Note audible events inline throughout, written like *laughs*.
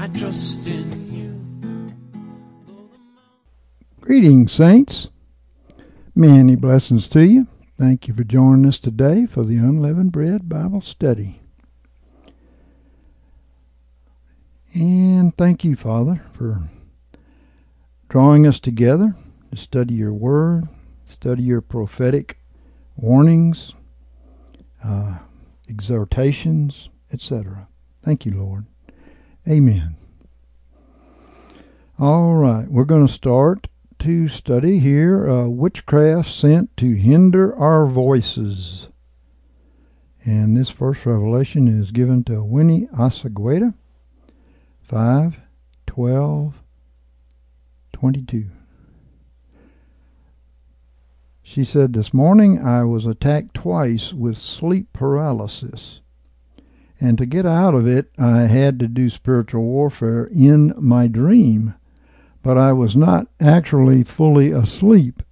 I trust in you. Greetings, saints. Many blessings to you. Thank you for joining us today for the Unleavened Bread Bible Study. And thank you, Father, for drawing us together to study your word, study your prophetic warnings, uh, exhortations, etc. Thank you, Lord. Amen. All right, we're going to start to study here uh, witchcraft sent to hinder our voices. And this first revelation is given to Winnie Asagueda, 5 12 22. She said, This morning I was attacked twice with sleep paralysis. And to get out of it, I had to do spiritual warfare in my dream but I was not actually fully asleep.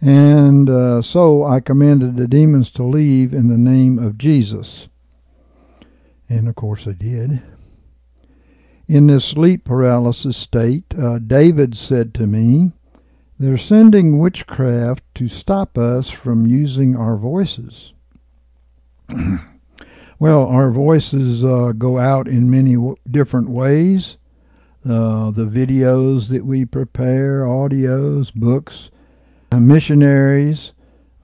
And uh, so I commanded the demons to leave in the name of Jesus. And of course they did. In this sleep paralysis state, uh, David said to me, They're sending witchcraft to stop us from using our voices. *clears throat* well, our voices uh, go out in many w- different ways uh, the videos that we prepare, audios, books, uh, missionaries,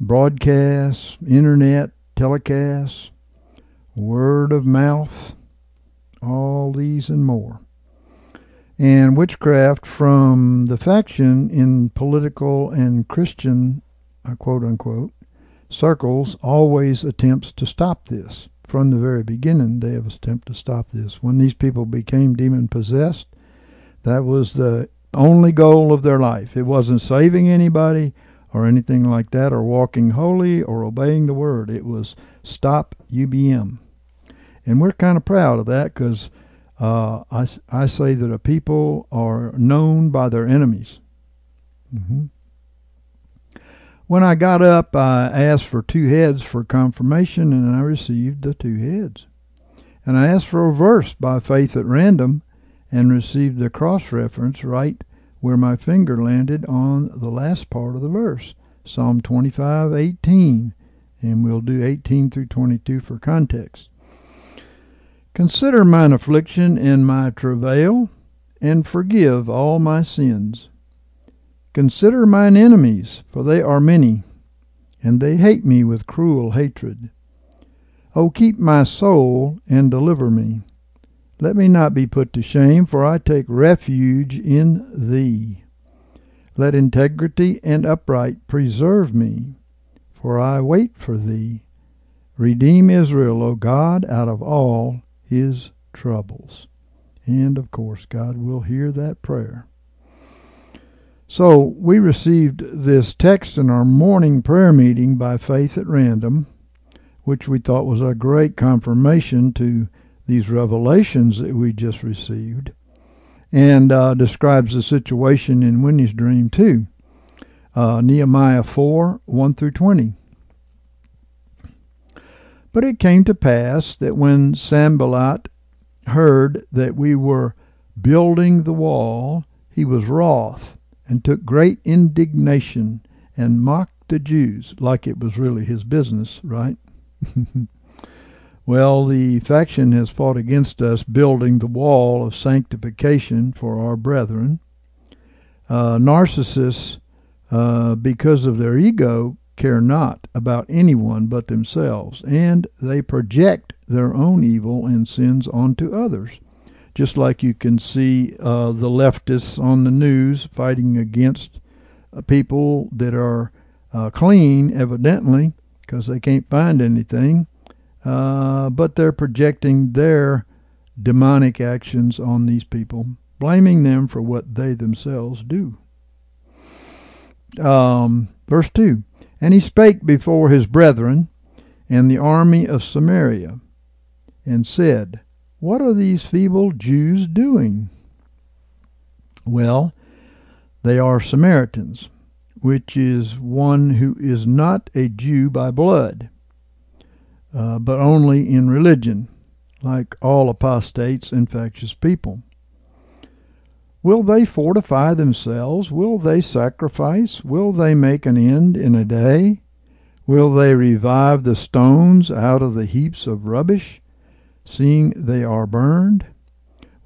broadcasts, internet, telecasts, word of mouth, all these and more. And witchcraft from the faction in political and Christian, uh, quote unquote, circles always attempts to stop this. From the very beginning, they have attempted to stop this. When these people became demon possessed, that was the only goal of their life. It wasn't saving anybody or anything like that, or walking holy or obeying the word. It was stop UBM. And we're kind of proud of that because uh, I, I say that a people are known by their enemies. Mm-hmm. When I got up, I asked for two heads for confirmation, and I received the two heads. And I asked for a verse by faith at random, and received the cross reference right where my finger landed on the last part of the verse, Psalm 25:18, and we'll do 18 through 22 for context. Consider mine affliction and my travail, and forgive all my sins. Consider mine enemies, for they are many, and they hate me with cruel hatred. O keep my soul and deliver me. Let me not be put to shame, for I take refuge in thee. Let integrity and upright preserve me, for I wait for thee. Redeem Israel, O God, out of all his troubles. And of course, God will hear that prayer. So, we received this text in our morning prayer meeting by faith at random, which we thought was a great confirmation to these revelations that we just received, and uh, describes the situation in Winnie's dream too. Uh, Nehemiah 4 1 through 20. But it came to pass that when Sanballat heard that we were building the wall, he was wroth and took great indignation and mocked the Jews like it was really his business, right? *laughs* Well, the faction has fought against us building the wall of sanctification for our brethren. Uh, narcissists, uh, because of their ego, care not about anyone but themselves, and they project their own evil and sins onto others. Just like you can see uh, the leftists on the news fighting against uh, people that are uh, clean, evidently, because they can't find anything uh, but they're projecting their demonic actions on these people, blaming them for what they themselves do. Um, verse 2 And he spake before his brethren and the army of Samaria, and said, What are these feeble Jews doing? Well, they are Samaritans, which is one who is not a Jew by blood, uh, but only in religion, like all apostates and factious people. Will they fortify themselves? Will they sacrifice? Will they make an end in a day? Will they revive the stones out of the heaps of rubbish, seeing they are burned?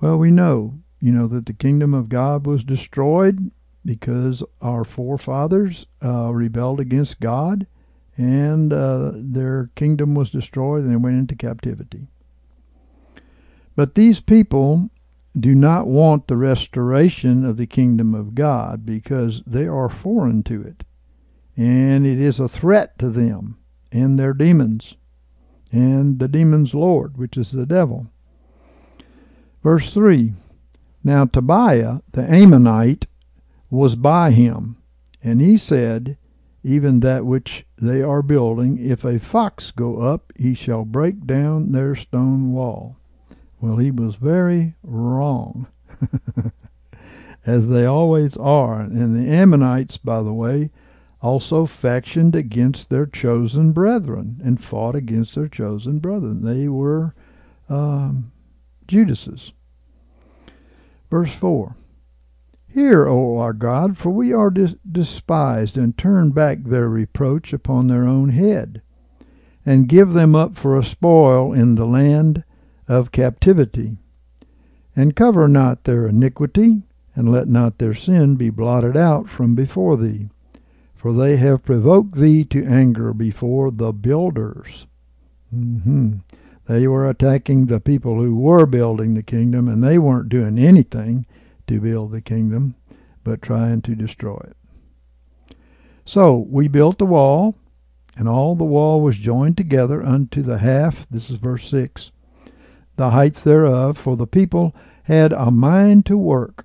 Well, we know, you know, that the kingdom of God was destroyed because our forefathers uh, rebelled against God and uh, their kingdom was destroyed and they went into captivity. But these people do not want the restoration of the kingdom of God because they are foreign to it. And it is a threat to them and their demons and the demon's Lord, which is the devil. Verse 3 Now Tobiah the Ammonite was by him, and he said, Even that which they are building, if a fox go up, he shall break down their stone wall. Well, he was very wrong, *laughs* as they always are. And the Ammonites, by the way, also factioned against their chosen brethren and fought against their chosen brethren. They were um, Judas's. Verse 4 Hear, O our God, for we are dis- despised, and turn back their reproach upon their own head, and give them up for a spoil in the land of captivity. And cover not their iniquity, and let not their sin be blotted out from before thee. For they have provoked thee to anger before the builders. Mm-hmm. They were attacking the people who were building the kingdom, and they weren't doing anything to build the kingdom, but trying to destroy it. So we built the wall, and all the wall was joined together unto the half. This is verse 6 the heights thereof, for the people had a mind to work.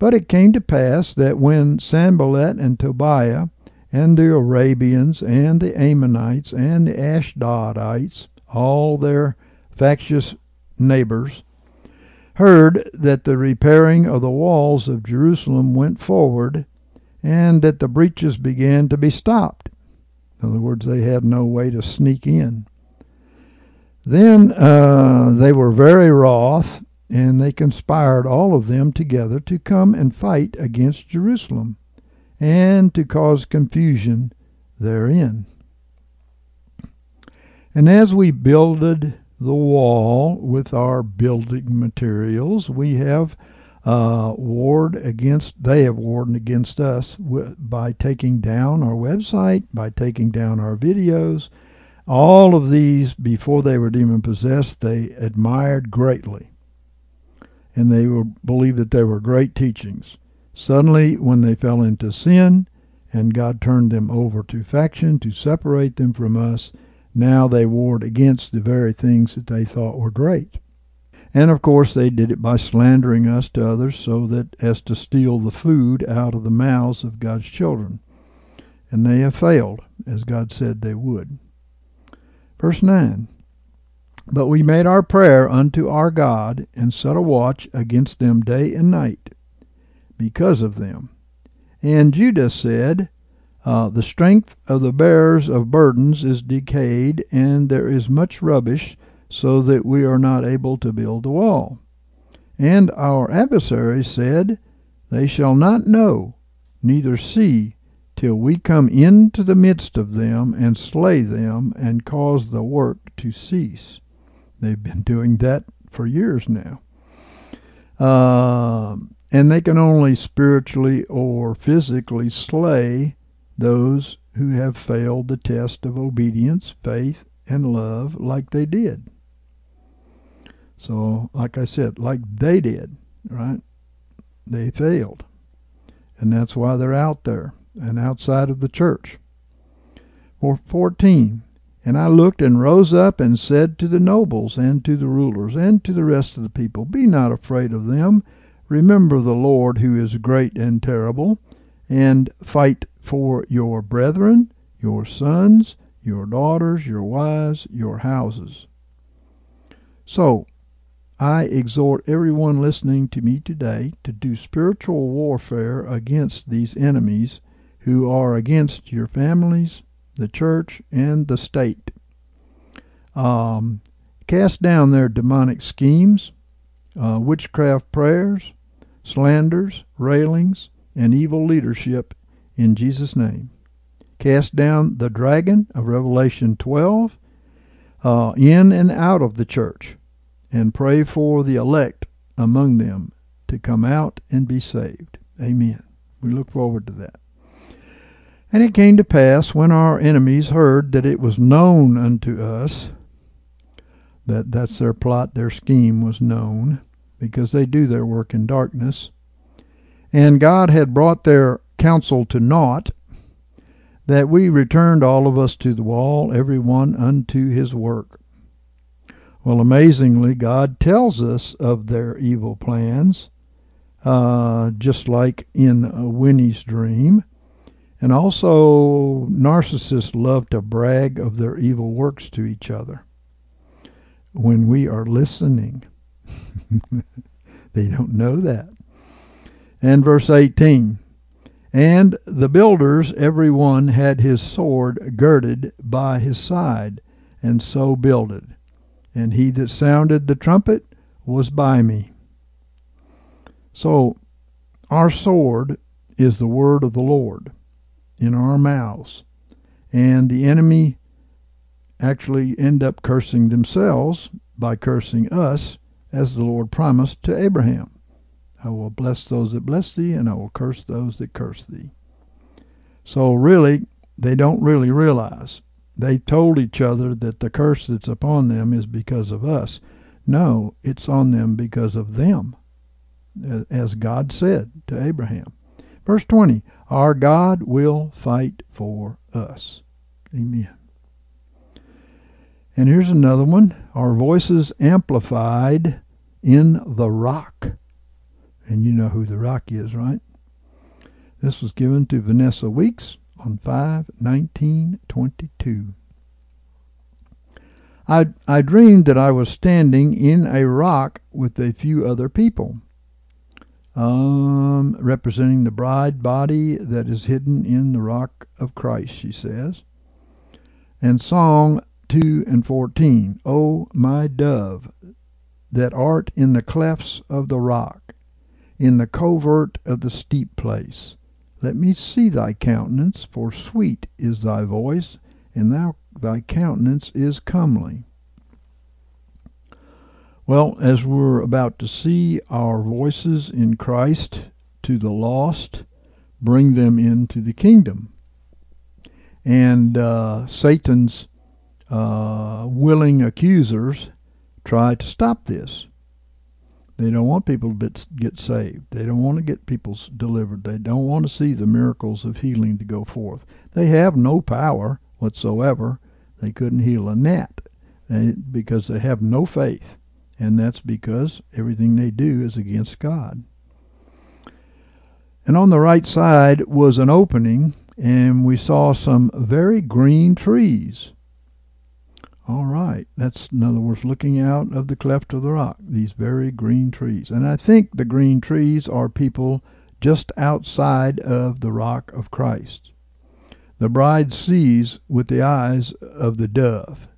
But it came to pass that when Sanballat and Tobiah and the Arabians and the Ammonites and the Ashdodites, all their factious neighbors, heard that the repairing of the walls of Jerusalem went forward, and that the breaches began to be stopped. In other words, they had no way to sneak in. Then uh, they were very wroth, and they conspired all of them together to come and fight against Jerusalem, and to cause confusion therein. And as we builded the wall with our building materials, we have uh, warred against, they have warred against us by taking down our website, by taking down our videos, all of these, before they were demon possessed, they admired greatly. And they were, believed that they were great teachings. Suddenly, when they fell into sin, and God turned them over to faction to separate them from us, now they warred against the very things that they thought were great. And of course, they did it by slandering us to others so that as to steal the food out of the mouths of God's children. And they have failed, as God said they would. Verse 9 But we made our prayer unto our God, and set a watch against them day and night, because of them. And Judah said, uh, The strength of the bearers of burdens is decayed, and there is much rubbish, so that we are not able to build a wall. And our adversaries said, They shall not know, neither see, till we come into the midst of them and slay them and cause the work to cease. They've been doing that for years now. Uh, and they can only spiritually or physically slay those who have failed the test of obedience, faith, and love like they did. So, like I said, like they did, right? They failed. And that's why they're out there and outside of the church. Or 14. And I looked and rose up and said to the nobles and to the rulers and to the rest of the people, Be not afraid of them. Remember the Lord who is great and terrible, and fight for your brethren, your sons, your daughters, your wives, your houses. So, I exhort everyone listening to me today to do spiritual warfare against these enemies who are against your families, the church, and the state. Um, cast down their demonic schemes, uh, witchcraft prayers, slanders, railings, and evil leadership in Jesus' name. Cast down the dragon of Revelation 12 uh, in and out of the church, and pray for the elect among them to come out and be saved. Amen. We look forward to that. And it came to pass when our enemies heard that it was known unto us, that that's their plot, their scheme was known, because they do their work in darkness, and God had brought their counsel to naught, that we returned all of us to the wall, every one unto his work. Well, amazingly, God tells us of their evil plans, uh, just like in Winnie's dream. And also, narcissists love to brag of their evil works to each other. When we are listening, *laughs* they don't know that. And verse 18 And the builders, every one had his sword girded by his side, and so builded. And he that sounded the trumpet was by me. So, our sword is the word of the Lord in our mouths. And the enemy actually end up cursing themselves by cursing us, as the Lord promised to Abraham. I will bless those that bless thee, and I will curse those that curse thee. So, really, they don't really realize. They told each other that the curse that's upon them is because of us. No, it's on them because of them, as God said to Abraham. Verse 20 Our God will fight for us. Amen. And here's another one Our voices amplified in the rock. And you know who the rock is, right? This was given to Vanessa Weeks on 5 1922. I, I dreamed that I was standing in a rock with a few other people um, representing the bride body that is hidden in the rock of Christ, she says. And Song 2 and 14, O my dove, that art in the clefts of the rock, in the covert of the steep place, let me see thy countenance, for sweet is thy voice, and thou, thy countenance is comely. Well, as we're about to see our voices in Christ to the lost, bring them into the kingdom. And uh, Satan's uh, willing accusers try to stop this. They don't want people to get saved. They don't want to get people delivered. They don't want to see the miracles of healing to go forth. They have no power whatsoever. They couldn't heal a gnat eh, because they have no faith and that's because everything they do is against God. And on the right side was an opening, and we saw some very green trees. All right, that's in other words, looking out of the cleft of the rock, these very green trees. And I think the green trees are people just outside of the rock of Christ. The bride sees with the eyes of the dove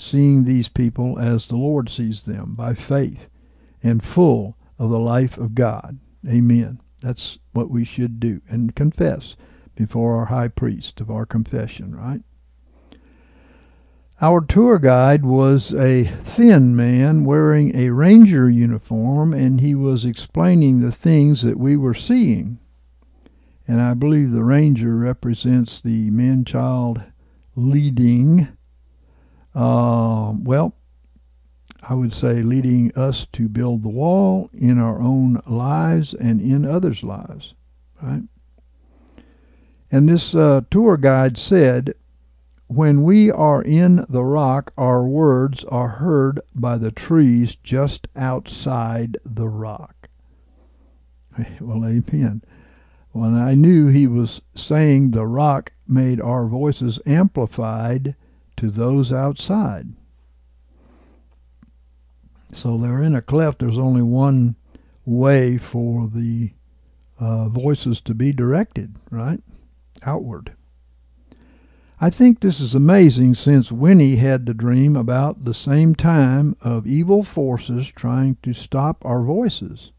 seeing these people as the Lord sees them by faith and full of the life of God. Amen. That's what we should do and confess before our high priest of our confession, right? Our tour guide was a thin man wearing a ranger uniform, and he was explaining the things that we were seeing. And I believe the ranger represents the man child leading uh, well, I would say leading us to build the wall in our own lives and in others' lives, right? And this uh, tour guide said, when we are in the rock, our words are heard by the trees just outside the rock. *laughs* Well, amen. When I knew he was saying the rock made our voices amplified to those outside. So they're in a cleft. There's only one way for the uh, voices to be directed, right? Outward. I think this is amazing since Winnie had the dream about the same time of evil forces trying to stop our voices.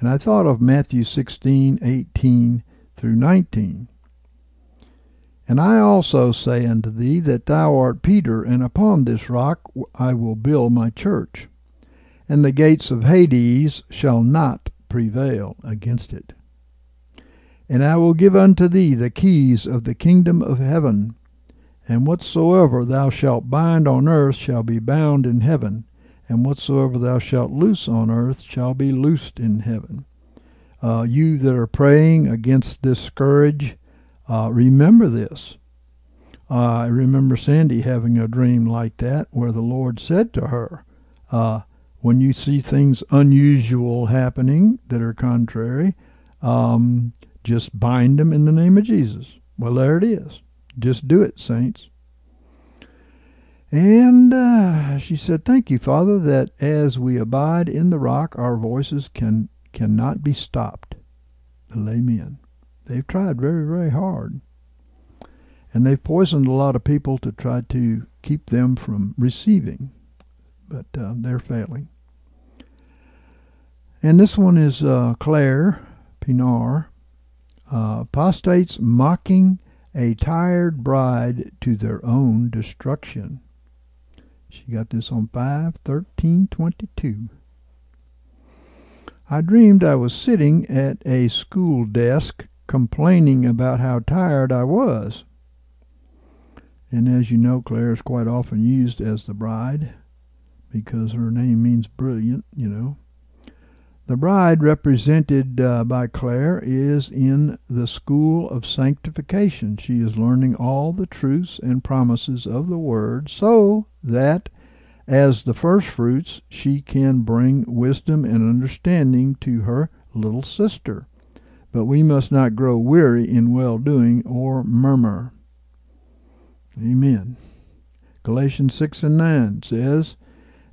And I thought of Matthew 16, 18 through 19. And I also say unto thee that thou art Peter, and upon this rock I will build my church, and the gates of Hades shall not prevail against it. And I will give unto thee the keys of the kingdom of heaven. And whatsoever thou shalt bind on earth shall be bound in heaven, and whatsoever thou shalt loose on earth shall be loosed in heaven. Uh, you that are praying against this scourge, uh, remember this. Uh, I remember Sandy having a dream like that where the Lord said to her, uh, When you see things unusual happening that are contrary, um, just bind them in the name of Jesus. Well, there it is. Just do it, saints. And uh, she said, Thank you, Father, that as we abide in the rock, our voices can cannot be stopped. Amen. They've tried very, very hard. And they've poisoned a lot of people to try to keep them from receiving, but uh, they're failing. And this one is uh, Claire Pienaar uh, apostates mocking a tired bride to their own destruction. She got this on 5 13 22. I dreamed I was sitting at a school desk complaining about how tired I was. And as you know, Claire is quite often used as the bride because her name means brilliant, you know. The bride, represented uh, by Claire, is in the school of sanctification. She is learning all the truths and promises of the Word so that, as the first fruits, she can bring wisdom and understanding to her little sister. But we must not grow weary in well doing or murmur. Amen. Galatians 6 and 9 says,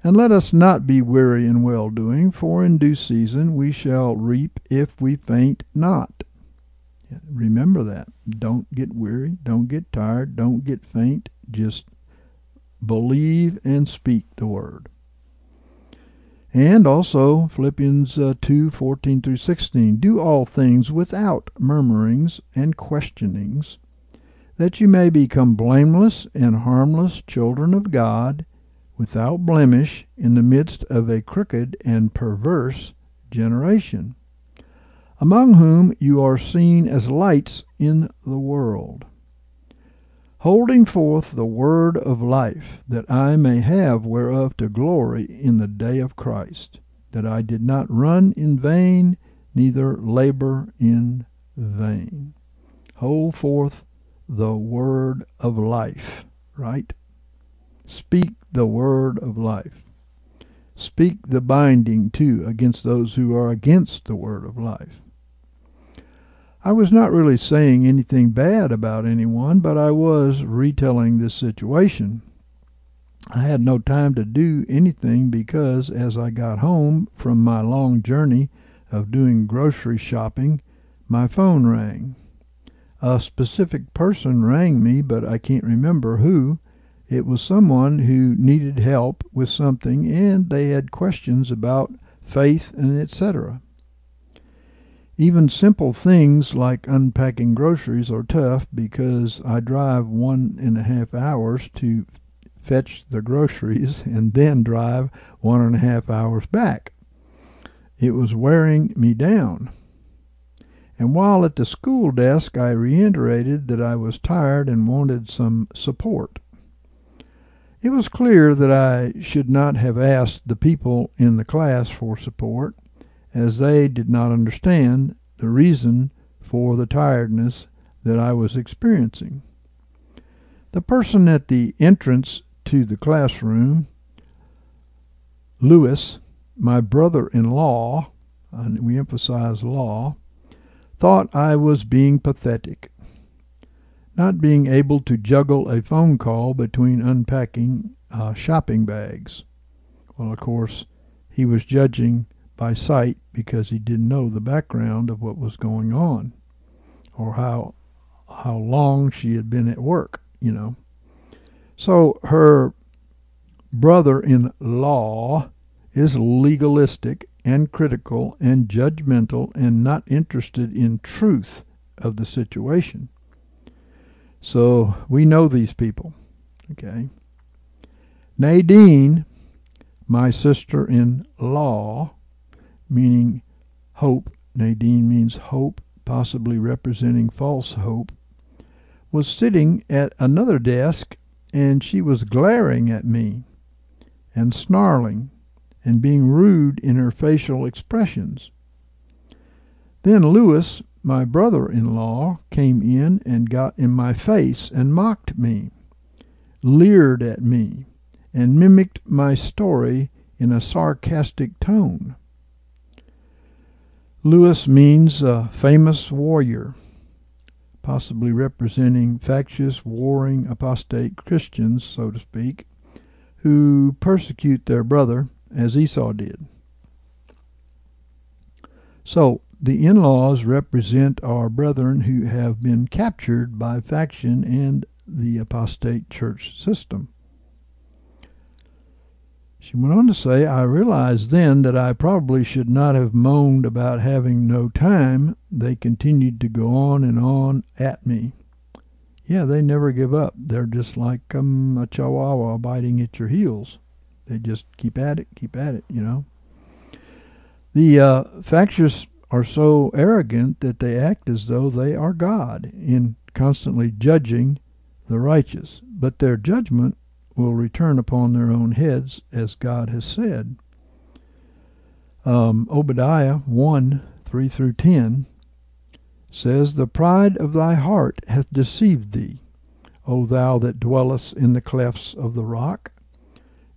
and let us not be weary in well doing, for in due season we shall reap if we faint not. Remember that. Don't get weary. Don't get tired. Don't get faint. Just believe and speak the word. And also Philippians uh, 2 14 through 16. Do all things without murmurings and questionings, that you may become blameless and harmless children of God without blemish in the midst of a crooked and perverse generation, among whom you are seen as lights in the world, holding forth the word of life, that I may have whereof to glory in the day of Christ, that I did not run in vain, neither labor in vain. Hold forth the word of life, right? Speak the word of life. Speak the binding, too, against those who are against the word of life. I was not really saying anything bad about anyone, but I was retelling this situation. I had no time to do anything because as I got home from my long journey of doing grocery shopping, my phone rang. A specific person rang me, but I can't remember who, it was someone who needed help with something and they had questions about faith and etc. Even simple things like unpacking groceries are tough because I drive one and a half hours to fetch the groceries *laughs* and then drive one and a half hours back. It was wearing me down. And while at the school desk, I reiterated that I was tired and wanted some support. It was clear that I should not have asked the people in the class for support, as they did not understand the reason for the tiredness that I was experiencing. The person at the entrance to the classroom, Lewis, my brother in law, and we emphasize law, thought I was being pathetic, not being able to juggle a phone call between unpacking uh, shopping bags. Well, of course, he was judging by sight because he didn't know the background of what was going on or how how long she had been at work, you know. So her brother in law is legalistic and critical and judgmental and not interested in truth of the situation. So we know these people. Okay. Nadine, my sister in law, meaning hope, Nadine means hope, possibly representing false hope, was sitting at another desk and she was glaring at me and snarling and being rude in her facial expressions. Then Lewis, my brother in law, came in and got in my face and mocked me, leered at me, and mimicked my story in a sarcastic tone. Lewis means a famous warrior, possibly representing factious, warring, apostate Christians, so to speak, who persecute their brother as Esau did. So, the in laws represent our brethren who have been captured by faction and the apostate church system. She went on to say, I realized then that I probably should not have moaned about having no time. They continued to go on and on at me. Yeah, they never give up. They're just like um, a chihuahua biting at your heels. They just keep at it, keep at it, you know. The uh, factious are so arrogant that they act as though they are God in constantly judging the righteous. But their judgment will return upon their own heads, as God has said. Um, Obadiah 1 3 through 10 says, The pride of thy heart hath deceived thee, O thou that dwellest in the clefts of the rock.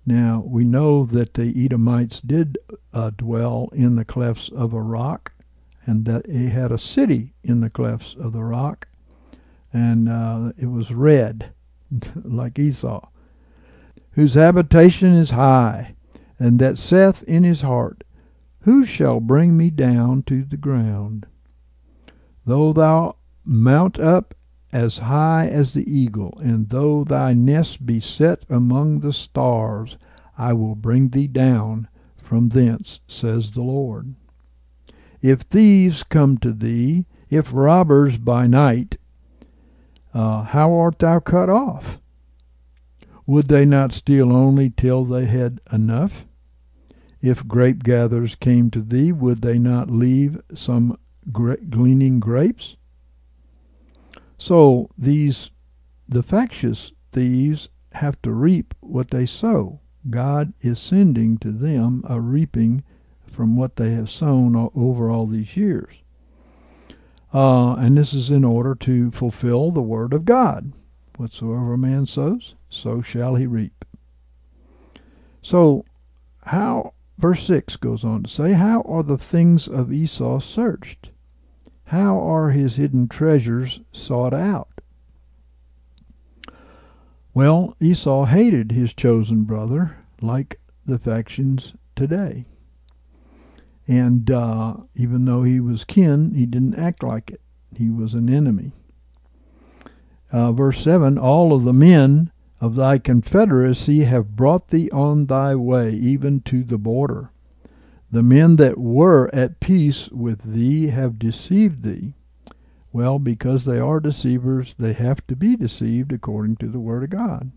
Now, we know that the Edomites did uh, dwell in the clefts of a rock, and that they had a city in the clefts of the rock, and uh, it was red, *laughs* like Esau whose habitation is high, and that saith in his heart, Who shall bring me down to the ground? Though thou mount up as high as the eagle, and though thy nest be set among the stars, I will bring thee down from thence, says the Lord. If thieves come to thee, if robbers by night, uh, how art thou cut off? Would they not steal only till they had enough? If grape gatherers came to thee, would they not leave some gra- gleaning grapes? So these, the factious thieves, have to reap what they sow. God is sending to them a reaping from what they have sown over all these years. Uh, and this is in order to fulfill the word of God. Whatsoever a man sows, so shall he reap. So, how, verse 6 goes on to say, How are the things of Esau searched? How are his hidden treasures sought out? Well, Esau hated his chosen brother like the factions today. And uh, even though he was kin, he didn't act like it. He was an enemy uh, verse 7 All of the men of thy confederacy have brought thee on thy way, even to the border. The men that were at peace with thee have deceived thee. Well, because they are deceivers, they have to be deceived according to the Word of God.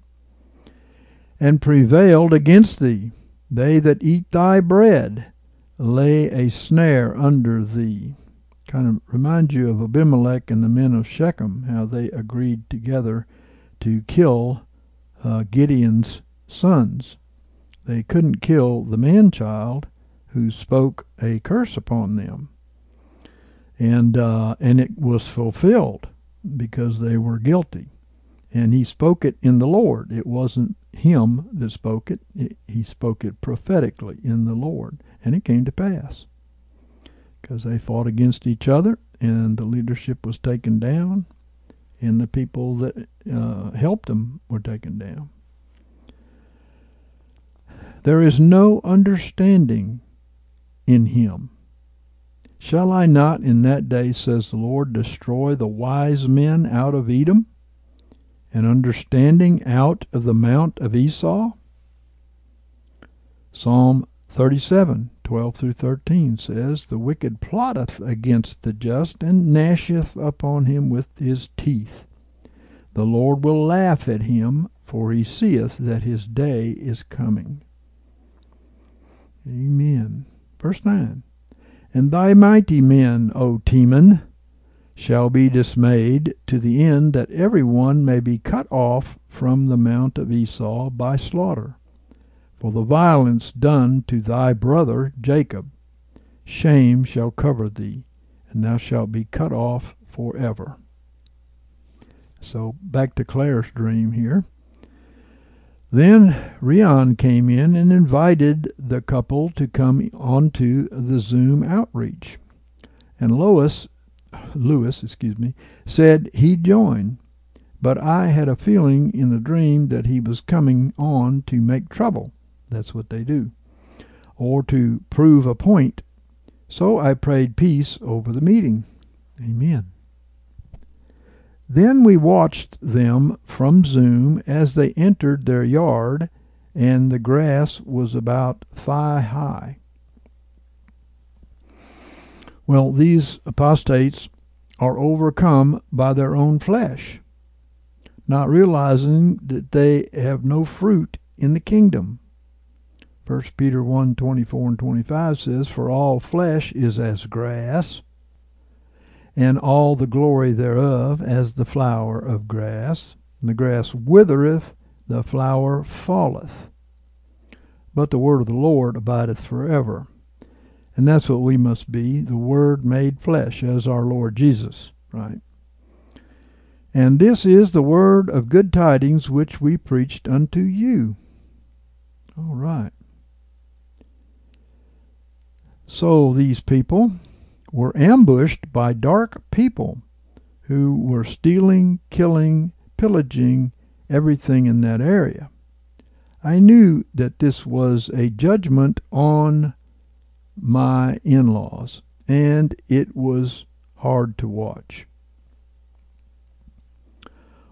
And prevailed against thee. They that eat thy bread lay a snare under thee kind of reminds you of Abimelech and the men of Shechem, how they agreed together to kill uh, Gideon's sons. They couldn't kill the man child who spoke a curse upon them. And, uh, and it was fulfilled because they were guilty. And he spoke it in the Lord. It wasn't him that spoke it, it he spoke it prophetically in the Lord. And it came to pass. Because they fought against each other, and the leadership was taken down, and the people that uh, helped them were taken down. There is no understanding in him. Shall I not in that day, says the Lord, destroy the wise men out of Edom, and understanding out of the mount of Esau? Psalm 37, 12 through 13 says, The wicked plotteth against the just, and gnasheth upon him with his teeth. The Lord will laugh at him, for he seeth that his day is coming. Amen. Verse 9 And thy mighty men, O Teman, shall be dismayed to the end that every one may be cut off from the mount of Esau by slaughter. For the violence done to thy brother Jacob, shame shall cover thee, and thou shalt be cut off forever. So back to Claire's dream here. Then Rion came in and invited the couple to come onto the Zoom outreach. And Lois, Lewis, excuse me, said he'd join. But I had a feeling in the dream that he was coming on to make trouble. That's what they do. Or to prove a point. So I prayed peace over the meeting. Amen. Then we watched them from Zoom as they entered their yard, and the grass was about thigh high. Well, these apostates are overcome by their own flesh, not realizing that they have no fruit in the kingdom. 1 Peter 1 24 and 25 says, For all flesh is as grass and all the glory thereof as the flower of grass. The grass withereth, the flower falleth. But the word of the Lord abideth forever. And that's what we must be the Word made flesh, as our Lord Jesus, right? And this is the word of good tidings which we preached unto you. All right. So these people, were ambushed by dark people who were stealing, killing, pillaging everything in that area. I knew that this was a judgment on my in laws, and it was hard to watch.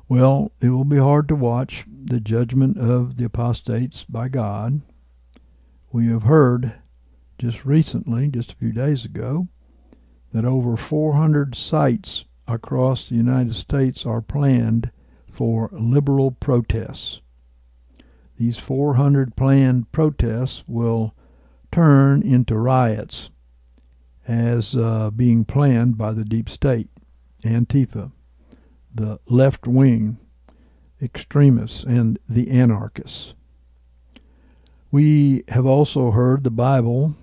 Well, it will be hard to watch the judgment of the apostates by God. We have heard just recently, just a few days ago, that over 400 sites across the United States are planned for liberal protests. These 400 planned protests will turn into riots as uh, being planned by the deep state, Antifa, the left wing extremists, and the anarchists. We have also heard the Bible,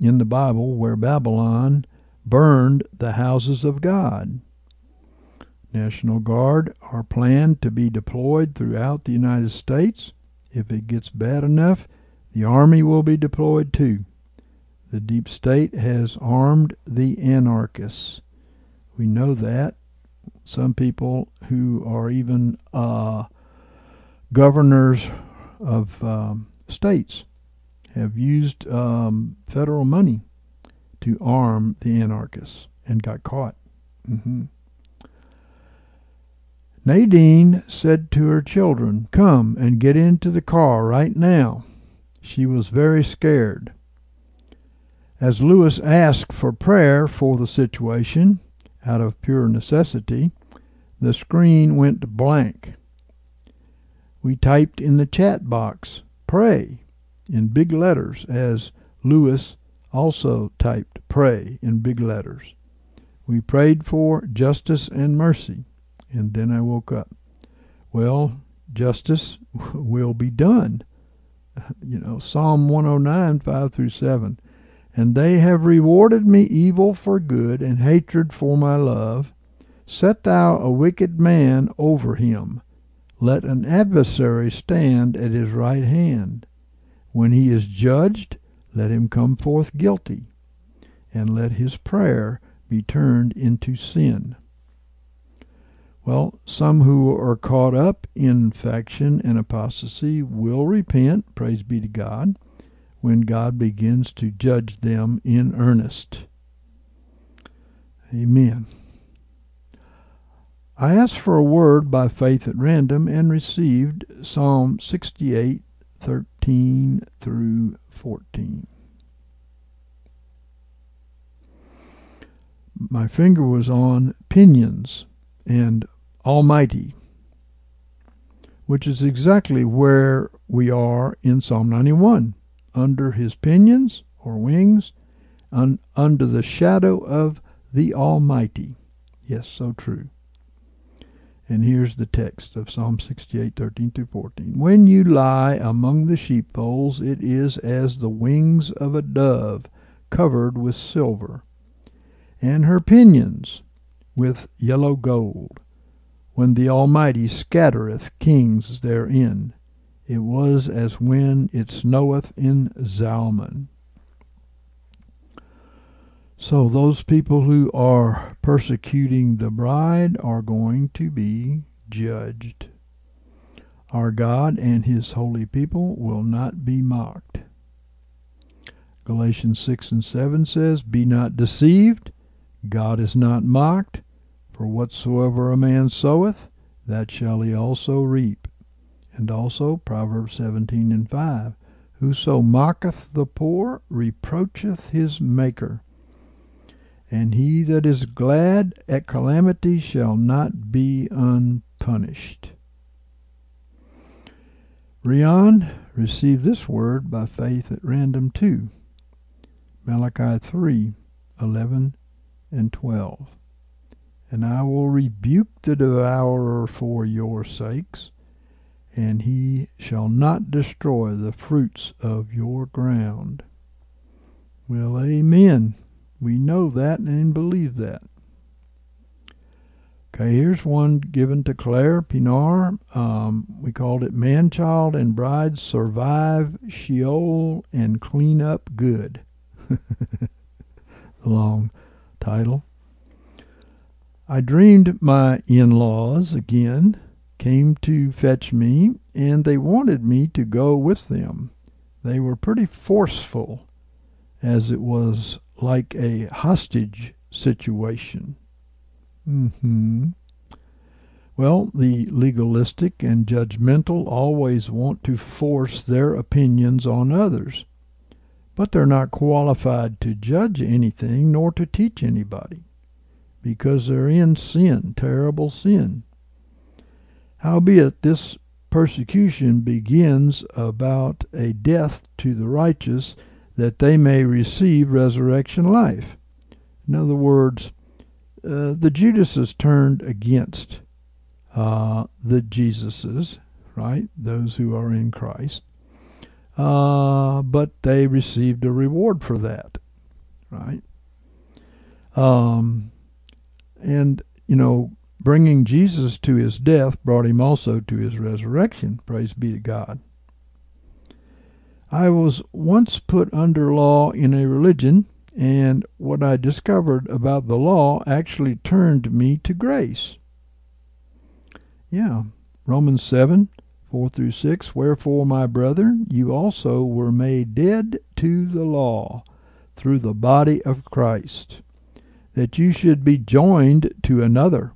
in the Bible, where Babylon burned the houses of God. National Guard are planned to be deployed throughout the United States. If it gets bad enough, the Army will be deployed too. The deep state has armed the anarchists. We know that. Some people who are even uh, governors of um, states have used um, federal money to arm the anarchists and got caught. Mm-hmm. Nadine said to her children, Come and get into the car right now. She was very scared. As Lewis asked for prayer for the situation, out of pure necessity, the screen went blank. We typed in the chat box, Pray, in big letters as Lewis also typed pray in big letters. We prayed for justice and mercy, and then I woke up. Well, justice *laughs* will be done. *laughs* You know, Psalm 109, 5 through 7. And they have rewarded me evil for good and hatred for my love. Set thou a wicked man over him. let an adversary stand at his right hand. When he is judged, let him come forth guilty, and let his prayer be turned into sin. Well, some who are caught up in faction and apostasy will repent, praise be to God, when God begins to judge them in earnest. Amen. I asked for a word by faith at random and received Psalm 68, 13 through 14. My finger was on pinions and Almighty, which is exactly where we are in Psalm 91 under his pinions or wings, un, under the shadow of the Almighty. Yes, so true. And here's the text of Psalm 68, 13 through 14. When you lie among the sheepfolds, it is as the wings of a dove covered with silver, and her pinions with yellow gold. When the Almighty scattereth kings therein, it was as when it snoweth in Zalmon. So those people who are persecuting the bride are going to be judged. Our God and his holy people will not be mocked. Galatians 6 and 7 says, Be not deceived, God is not mocked, for whatsoever a man soweth, that shall he also reap. And also Proverbs 17 and 5, Whoso mocketh the poor reproacheth his Maker and he that is glad at calamity shall not be unpunished. Rion received this word by faith at random too. Malachi 3 11 and 12. And I will rebuke the devourer for your sakes, and he shall not destroy the fruits of your ground. Well, amen. We know that and believe that. Okay, here's one given to Claire Pienaar. Um, we called it Man, Child, and Bride Survive Sheol and Clean Up Good. *laughs* Long title. I dreamed my in laws again came to fetch me, and they wanted me to go with them. They were pretty forceful, as it was like a hostage situation. hmm Well, the legalistic and judgmental always want to force their opinions on others, but they're not qualified to judge anything nor to teach anybody because they're in sin, terrible sin. Howbeit, this persecution begins about a death to the righteous that they may receive resurrection life. In other words, uh, the Judases turned against uh, the Jesuses, right? Those who are in Christ. Uh, but they received a reward for that, right? Um, and, you know, bringing Jesus to his death brought him also to his resurrection. Praise be to God. I was once put under law in a religion, and what I discovered about the law actually turned me to grace. Yeah, Romans 7 4 through 6. Wherefore, my brethren, you also were made dead to the law through the body of Christ, that you should be joined to another,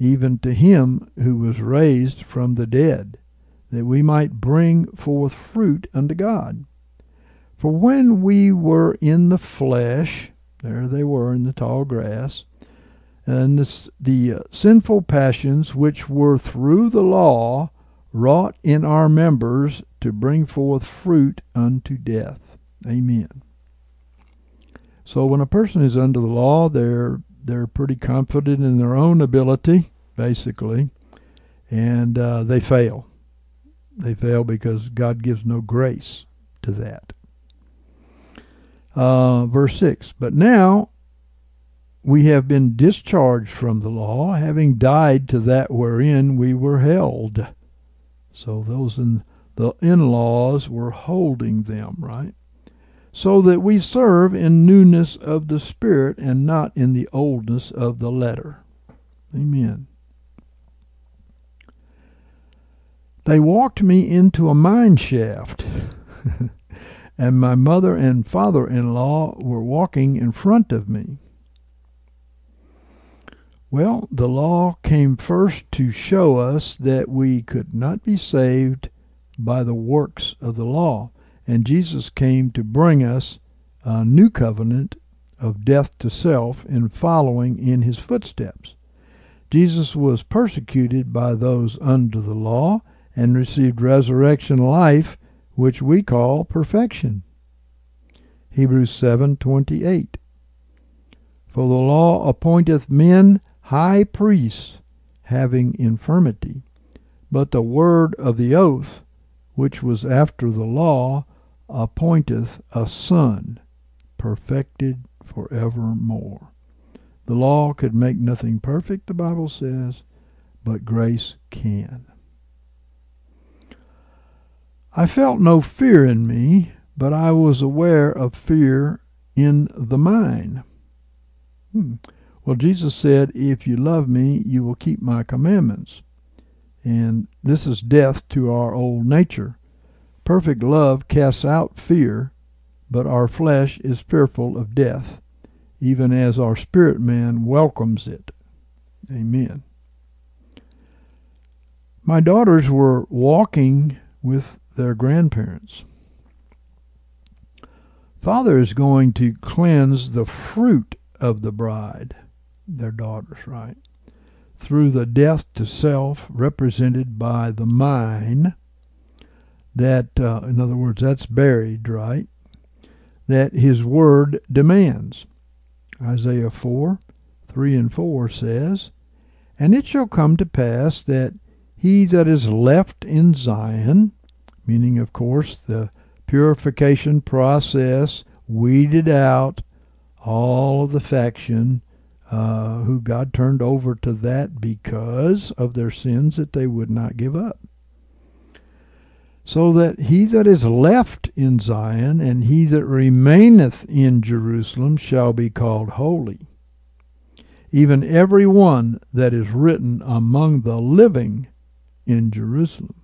even to him who was raised from the dead that we might bring forth fruit unto God. For when we were in the flesh, there they were in the tall grass, and this, the uh, sinful passions which were through the law wrought in our members to bring forth fruit unto death. Amen. So when a person is under the law, they're they're pretty confident in their own ability, basically, and uh, they fail. They fail because God gives no grace to that. Uh, verse 6 But now we have been discharged from the law, having died to that wherein we were held. So those in the in-laws were holding them, right? So that we serve in newness of the spirit and not in the oldness of the letter. Amen. They walked me into a mine shaft, *laughs* and my mother and father in law were walking in front of me. Well, the law came first to show us that we could not be saved by the works of the law, and Jesus came to bring us a new covenant of death to self in following in his footsteps. Jesus was persecuted by those under the law and received resurrection life, which we call perfection. Hebrews 7:28 For the law appointeth men high priests having infirmity. But the word of the oath, which was after the law, appointeth a son, perfected for evermore. The law could make nothing perfect, the Bible says, but grace can. I felt no fear in me, but I was aware of fear in the mind. Hmm. Well, Jesus said, If you love me, you will keep my commandments. And this is death to our old nature. Perfect love casts out fear, but our flesh is fearful of death, even as our spirit man welcomes it. Amen. My daughters were walking with their grandparents. Father is going to cleanse the fruit of the bride their daughters, right? Through the death to self, represented by the mine, that, uh, in other words, that's buried, right? That his word demands. Isaiah 4 3 and 4 says, And it shall come to pass that he that is left in Zion, meaning, of course, the purification process, weeded out all of the faction uh, who God turned over to that because of their sins that they would not give up. So that he that is left in Zion and he that remaineth in Jerusalem shall be called holy, even every one that is written among the living in Jerusalem.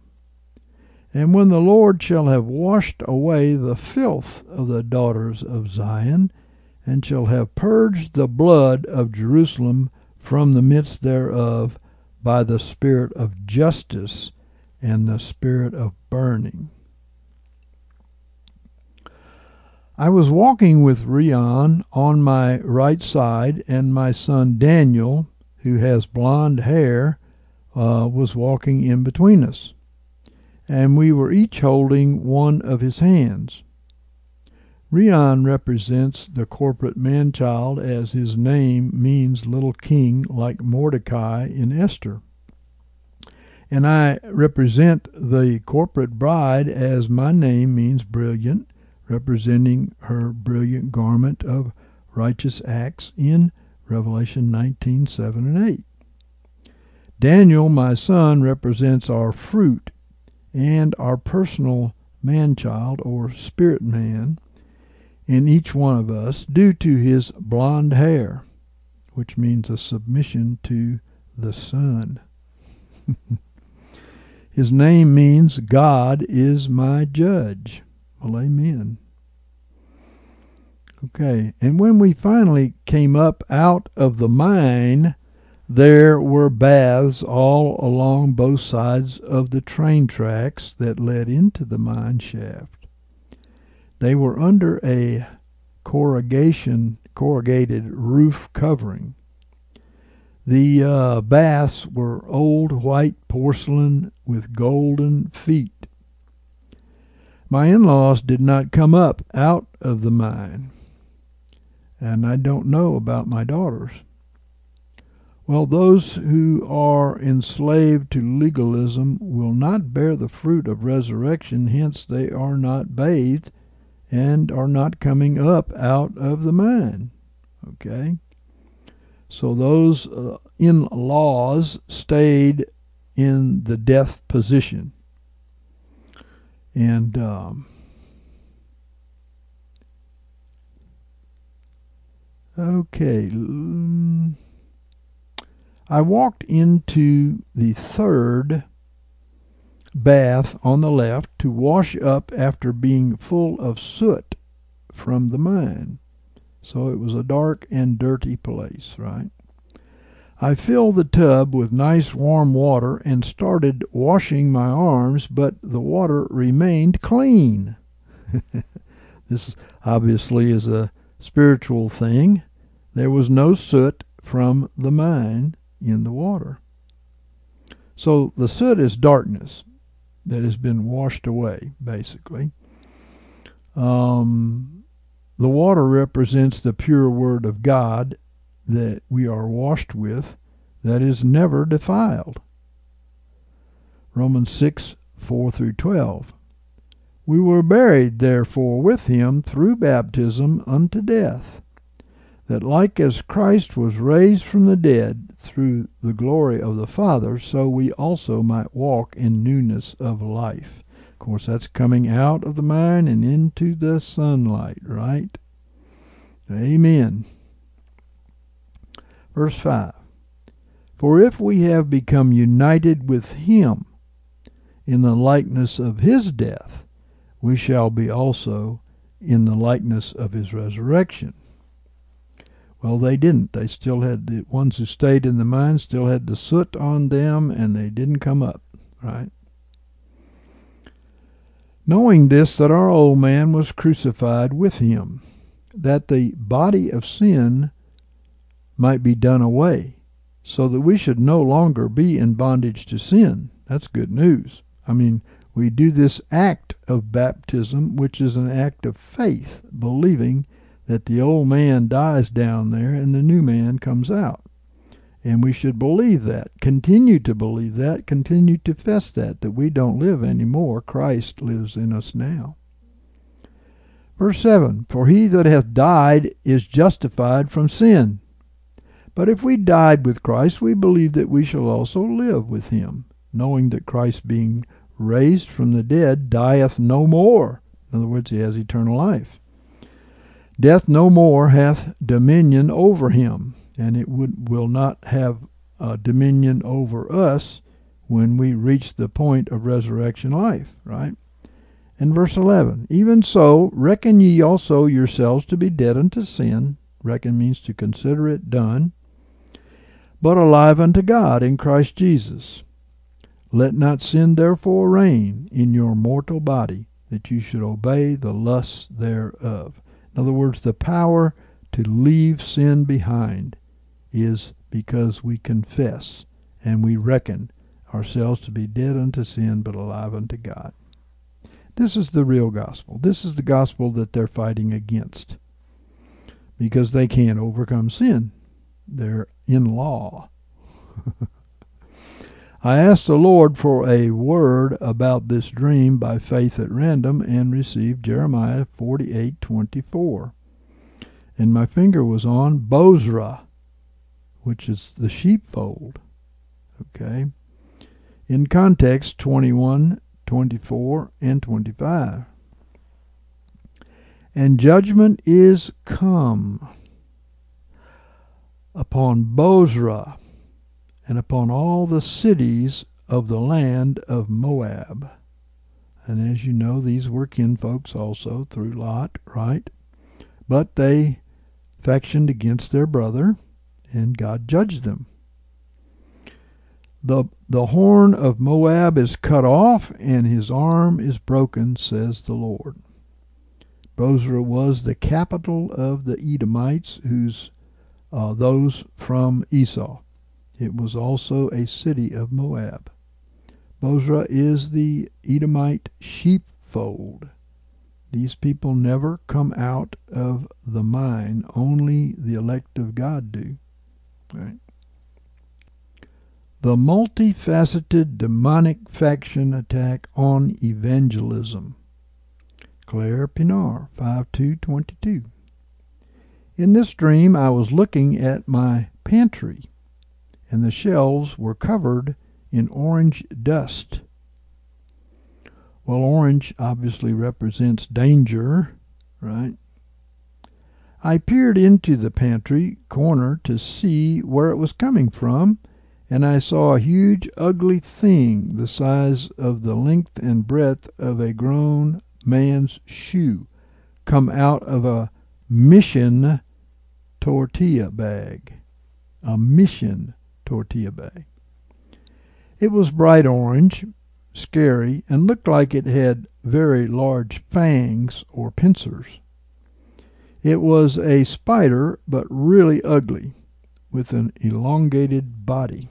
And when the Lord shall have washed away the filth of the daughters of Zion, and shall have purged the blood of Jerusalem from the midst thereof by the spirit of justice and the spirit of burning. I was walking with Rion on my right side, and my son Daniel, who has blond hair, uh, was walking in between us. And we were each holding one of his hands. Rion represents the corporate man child as his name means little king like Mordecai in Esther. And I represent the corporate bride as my name means brilliant, representing her brilliant garment of righteous acts in Revelation 19 7 and 8. Daniel, my son, represents our fruit and our personal man child or spirit man in each one of us due to his blond hair, which means a submission to the sun. *laughs* his name means God is my judge. Well, amen. Okay, and when we finally came up out of the mine, there were baths all along both sides of the train tracks that led into the mine shaft. They were under a corrugation, corrugated roof covering. The uh, baths were old white porcelain with golden feet. My in laws did not come up out of the mine, and I don't know about my daughters. Well, those who are enslaved to legalism will not bear the fruit of resurrection, hence, they are not bathed and are not coming up out of the mine. Okay? So those uh, in laws stayed in the death position. And um, okay, I walked into the third bath on the left to wash up after being full of soot from the mine. So it was a dark and dirty place, right? I filled the tub with nice warm water and started washing my arms, but the water remained clean. *laughs* this obviously is a spiritual thing. There was no soot from the mine in the water. So the soot is darkness that has been washed away, basically. Um, the water represents the pure Word of God that we are washed with, that is never defiled. Romans 6 4 through 12. We were buried, therefore, with him through baptism unto death, that like as Christ was raised from the dead through the glory of the Father, so we also might walk in newness of life. Of course, that's coming out of the mind and into the sunlight, right? Amen. Verse 5 For if we have become united with him in the likeness of his death, we shall be also in the likeness of his resurrection. Well, they didn't. They still had the ones who stayed in the mine still had the soot on them, and they didn't come up, right? knowing this that our old man was crucified with him, that the body of sin might be done away, so that we should no longer be in bondage to sin. That's good news. I mean, we do this act of baptism, which is an act of faith, believing that the old man dies down there and the new man comes out. And we should believe that, continue to believe that, continue to fess that, that we don't live anymore. Christ lives in us now. Verse 7 For he that hath died is justified from sin. But if we died with Christ, we believe that we shall also live with him, knowing that Christ, being raised from the dead, dieth no more. In other words, he has eternal life. Death no more hath dominion over him and it would, will not have uh, dominion over us when we reach the point of resurrection life, right? And verse 11, even so, reckon ye also yourselves to be dead unto sin. Reckon means to consider it done, but alive unto God in Christ Jesus. Let not sin therefore reign in your mortal body, that you should obey the lusts thereof. In other words, the power to leave sin behind is because we confess and we reckon ourselves to be dead unto sin but alive unto God. This is the real gospel. This is the gospel that they're fighting against because they can't overcome sin. They're in law. *laughs* I asked the Lord for a word about this dream by faith at random and received Jeremiah 48:24. And my finger was on Bozrah, which is the sheepfold. Okay? In context, 21, 24, and 25. And judgment is come upon Bozrah and upon all the cities of the land of Moab. And as you know, these were kinfolks also through Lot, right? But they factioned against their brother and God judged them. The, the horn of Moab is cut off, and his arm is broken, says the Lord. Bozrah was the capital of the Edomites, who's uh, those from Esau. It was also a city of Moab. Bozrah is the Edomite sheepfold. These people never come out of the mine, only the elect of God do. Right? The multifaceted demonic faction attack on evangelism. Claire Pienaar, 5222. In this dream, I was looking at my pantry, and the shelves were covered in orange dust. Well, orange obviously represents danger, right? I peered into the pantry corner to see where it was coming from, and I saw a huge, ugly thing the size of the length and breadth of a grown man's shoe come out of a mission tortilla bag. A mission tortilla bag. It was bright orange, scary, and looked like it had very large fangs or pincers. It was a spider, but really ugly, with an elongated body.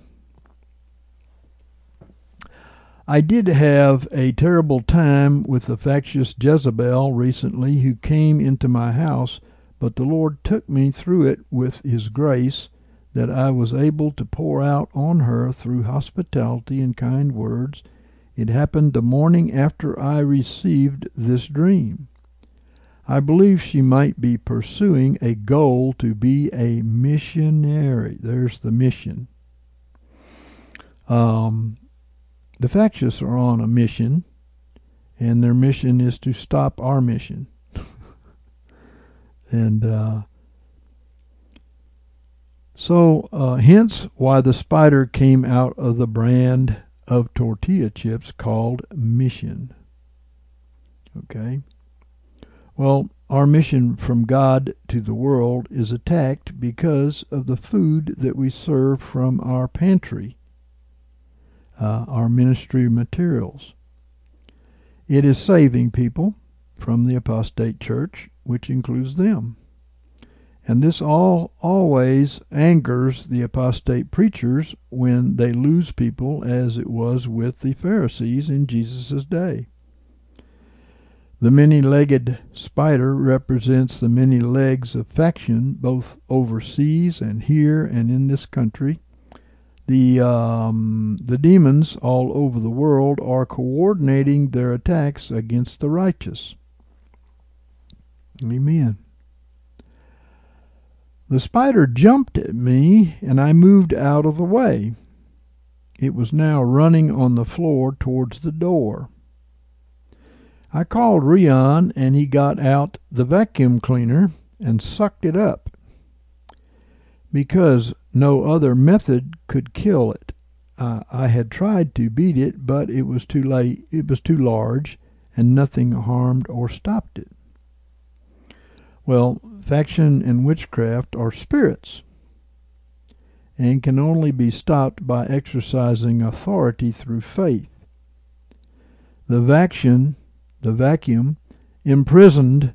I did have a terrible time with the factious Jezebel recently who came into my house, but the Lord took me through it with His grace that I was able to pour out on her through hospitality and kind words. It happened the morning after I received this dream. I believe she might be pursuing a goal to be a missionary. There's the mission. Um, the factious are on a mission, and their mission is to stop our mission. *laughs* and uh, so, uh, hence why the spider came out of the brand of tortilla chips called Mission. Okay? Well, our mission from God to the world is attacked because of the food that we serve from our pantry uh, our ministry materials. It is saving people from the apostate church, which includes them. And this all always angers the apostate preachers when they lose people, as it was with the Pharisees in Jesus' day. The many legged spider represents the many legs of faction, both overseas and here and in this country the um, the demons all over the world are coordinating their attacks against the righteous. Amen. The spider jumped at me, and I moved out of the way. It was now running on the floor towards the door. I called Rion, and he got out the vacuum cleaner and sucked it up. Because no other method could kill it. I had tried to beat it, but it was too late. It was too large, and nothing harmed or stopped it. Well, faction and witchcraft are spirits and can only be stopped by exercising authority through faith. The vacuum, the vacuum imprisoned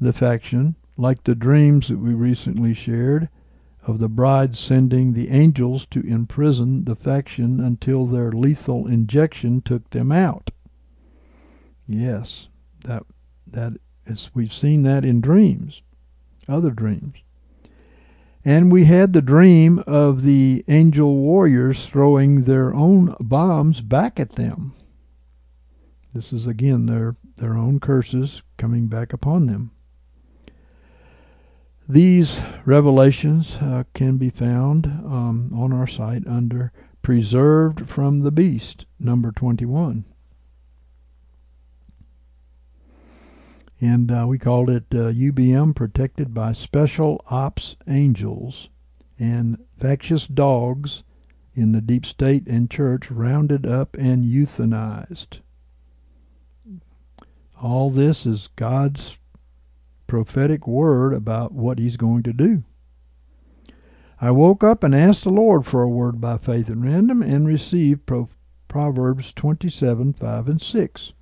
the faction like the dreams that we recently shared of the bride sending the angels to imprison the faction until their lethal injection took them out. Yes, that that is we've seen that in dreams, other dreams. And we had the dream of the angel warriors throwing their own bombs back at them. This is again their their own curses coming back upon them. These revelations uh, can be found um, on our site under Preserved from the Beast, number 21. And uh, we called it uh, UBM Protected by Special Ops Angels and Factious Dogs in the Deep State and Church rounded up and euthanized. All this is God's prophetic word about what he's going to do. I woke up and asked the Lord for a word by faith at random and received Pro- Proverbs 27 5 and 6.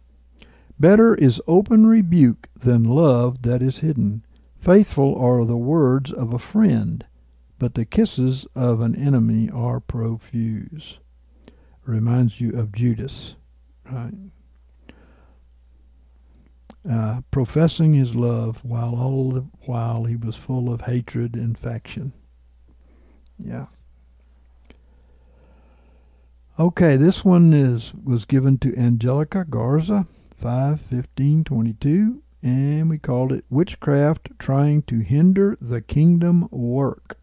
Better is open rebuke than love that is hidden. Faithful are the words of a friend, but the kisses of an enemy are profuse. Reminds you of Judas, right? uh, professing his love while all the while he was full of hatred and faction. Yeah. Okay, this one is was given to Angelica Garza, five fifteen twenty two, and we called it Witchcraft Trying to Hinder the Kingdom Work.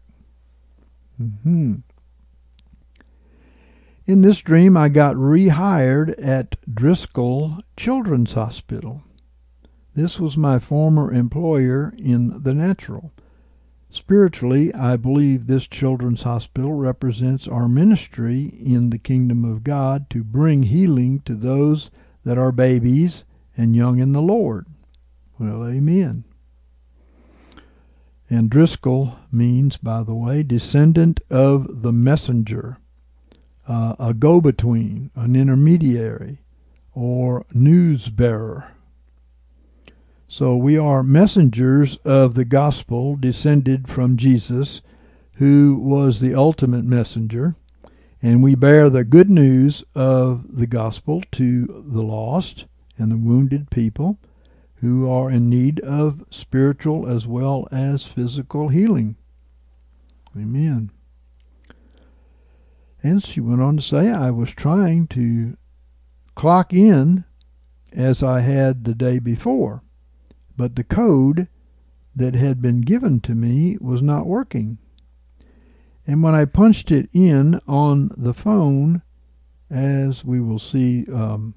hmm In this dream, I got rehired at Driscoll Children's Hospital. This was my former employer in the natural. Spiritually, I believe this children's hospital represents our ministry in the kingdom of God to bring healing to those that are babies and young in the Lord. Well, amen. And Driscoll means, by the way, descendant of the messenger, uh, a go between, an intermediary, or news bearer. So we are messengers of the gospel descended from Jesus, who was the ultimate messenger, and we bear the good news of the gospel to the lost and the wounded people who are in need of spiritual as well as physical healing. Amen. And she went on to say, I was trying to clock in as I had the day before but the code that had been given to me was not working. And when I punched it in on the phone, as we will see, um,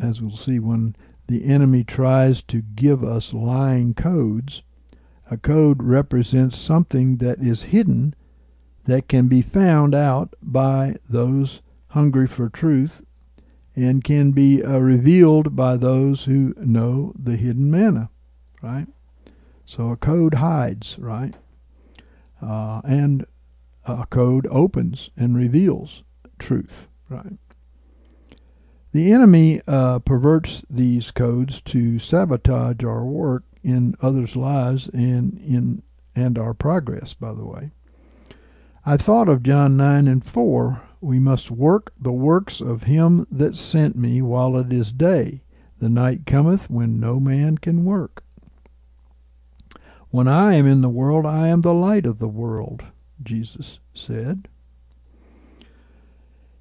as we'll see when the enemy tries to give us lying codes, a code represents something that is hidden that can be found out by those hungry for truth and can be uh, revealed by those who know the hidden manna, right? So a code hides, right? Uh, and a code opens and reveals truth, right? The enemy uh, perverts these codes to sabotage our work in others' lives and in and our progress. By the way, I thought of John nine and four we must work the works of him that sent me while it is day. The night cometh when no man can work. When I am in the world, I am the light of the world, Jesus said.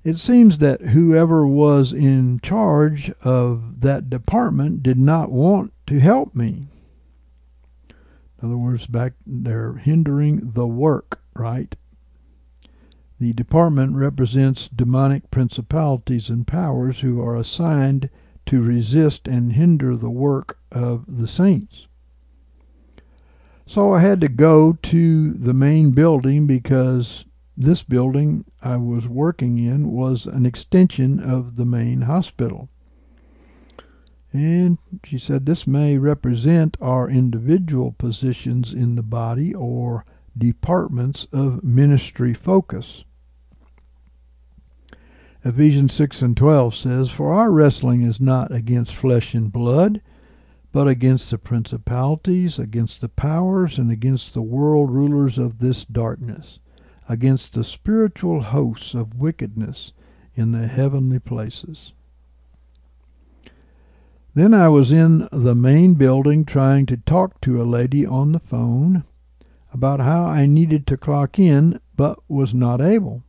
It seems that whoever was in charge of that department did not want to help me. In other words, back they're hindering the work, right? The department represents demonic principalities and powers who are assigned to resist and hinder the work of the saints. So I had to go to the main building because this building I was working in was an extension of the main hospital. And she said this may represent our individual positions in the body or departments of ministry focus. Ephesians 6 and 12 says, For our wrestling is not against flesh and blood, but against the principalities, against the powers, and against the world rulers of this darkness, against the spiritual hosts of wickedness in the heavenly places. Then I was in the main building trying to talk to a lady on the phone about how I needed to clock in but was not able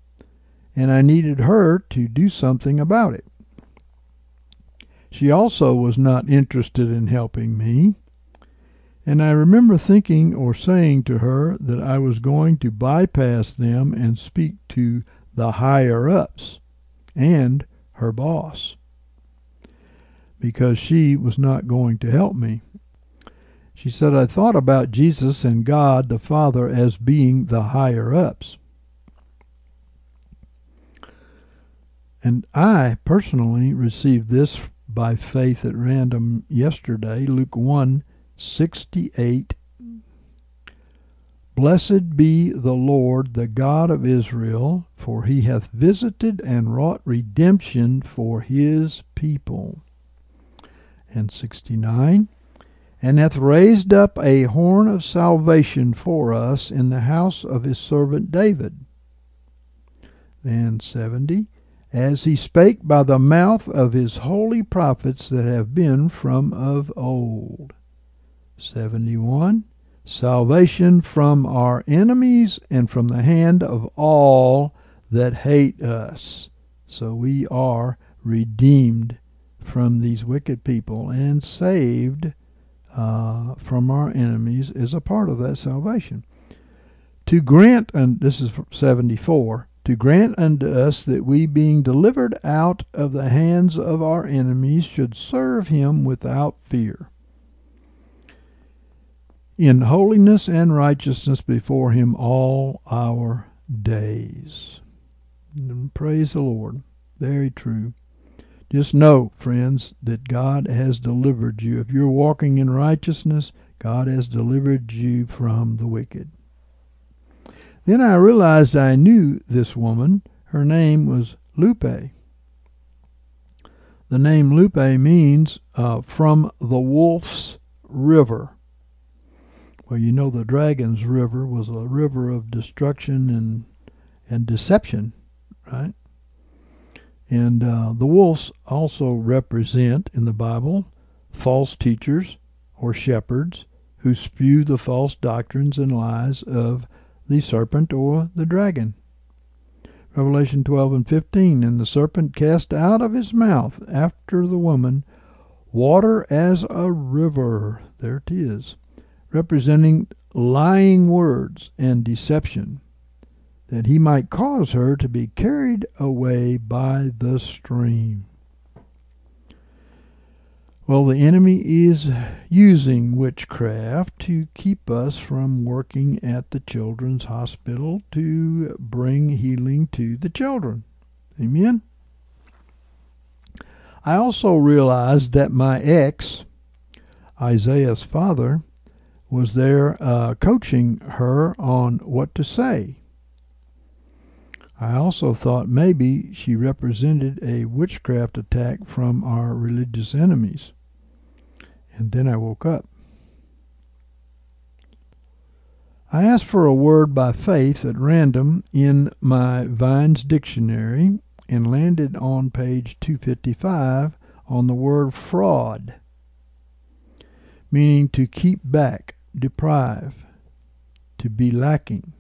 and I needed her to do something about it. She also was not interested in helping me, and I remember thinking or saying to her that I was going to bypass them and speak to the higher ups and her boss because she was not going to help me. She said, I thought about Jesus and God the Father as being the higher ups. And I personally received this by faith at random yesterday, Luke 1 68. Blessed be the Lord, the God of Israel, for he hath visited and wrought redemption for his people. And 69. And hath raised up a horn of salvation for us in the house of his servant David. And 70 as he spake by the mouth of his holy prophets that have been from of old. 71. Salvation from our enemies and from the hand of all that hate us. So we are redeemed from these wicked people and saved uh, from our enemies is a part of that salvation. To grant, and this is 74, to grant unto us that we, being delivered out of the hands of our enemies, should serve him without fear, in holiness and righteousness before him all our days. And praise the Lord. Very true. Just know, friends, that God has delivered you. If you're walking in righteousness, God has delivered you from the wicked. Then I realized I knew this woman. Her name was Lupe. The name Lupe means uh, from the Wolf's River. Well, you know the Dragon's River was a river of destruction and and deception, right? And uh, the wolves also represent in the Bible false teachers or shepherds who spew the false doctrines and lies of the serpent or the dragon. Revelation 12 and 15 And the serpent cast out of his mouth after the woman water as a river. There it is, representing lying words and deception, that he might cause her to be carried away by the stream. Well, the enemy is using witchcraft to keep us from working at the children's hospital to bring healing to the children. Amen. I also realized that my ex, Isaiah's father, was there uh, coaching her on what to say. I also thought maybe she represented a witchcraft attack from our religious enemies. And then I woke up. I asked for a word by faith at random in my Vine's dictionary and landed on page 255 on the word fraud, meaning to keep back, deprive, to be lacking.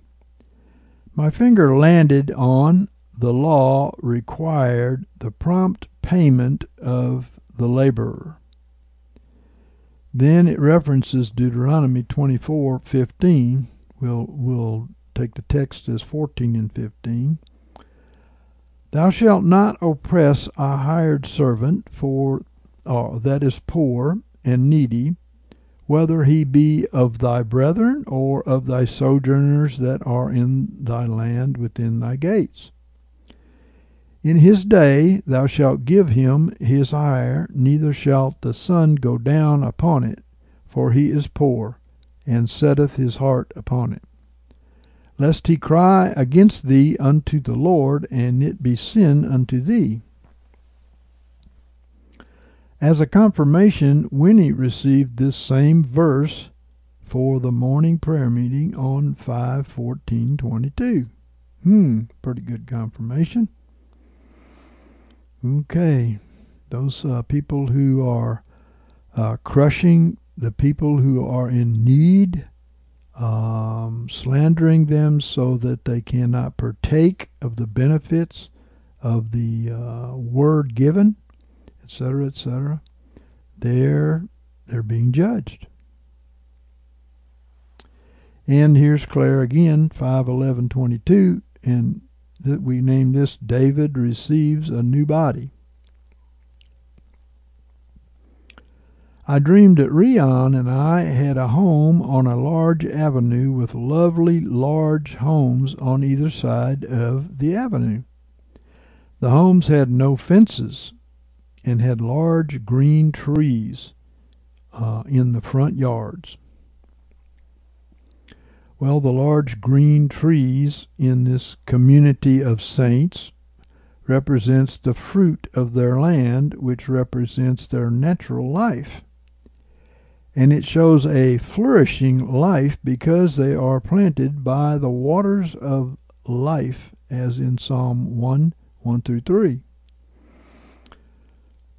My finger landed on the law required the prompt payment of the laborer. Then it references Deuteronomy 24:15. We'll we'll take the text as 14 and 15. Thou shalt not oppress a hired servant for uh, that is poor and needy, whether he be of thy brethren or of thy sojourners that are in thy land within thy gates. In his day thou shalt give him his hire, neither shalt the sun go down upon it, for he is poor, and setteth his heart upon it. Lest he cry against thee unto the Lord, and it be sin unto thee. As a confirmation, Winnie received this same verse for the morning prayer meeting on 51422. Hmm, pretty good confirmation. Okay, those uh, people who are uh, crushing the people who are in need, um, slandering them so that they cannot partake of the benefits of the uh, word given etc., etc., they're they're being judged. And here's Claire again, five eleven twenty two, and that we name this David receives a new body. I dreamed that Rion and I had a home on a large avenue with lovely large homes on either side of the avenue. The homes had no fences, and had large green trees uh, in the front yards. Well, the large green trees in this community of saints represents the fruit of their land, which represents their natural life. And it shows a flourishing life because they are planted by the waters of life, as in Psalm 1 1 through 3.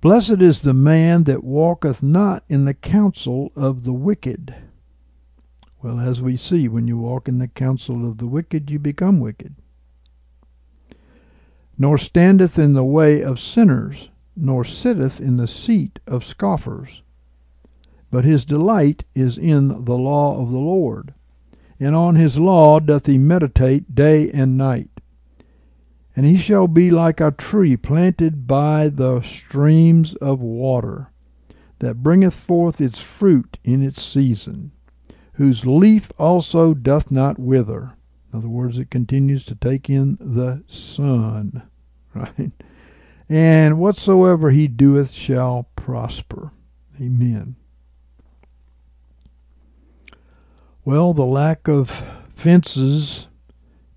Blessed is the man that walketh not in the counsel of the wicked. Well, as we see, when you walk in the counsel of the wicked, you become wicked. Nor standeth in the way of sinners, nor sitteth in the seat of scoffers. But his delight is in the law of the Lord, and on his law doth he meditate day and night. And he shall be like a tree planted by the streams of water, that bringeth forth its fruit in its season, whose leaf also doth not wither. In other words, it continues to take in the sun, *laughs* right? And whatsoever he doeth shall prosper. Amen. Well, the lack of fences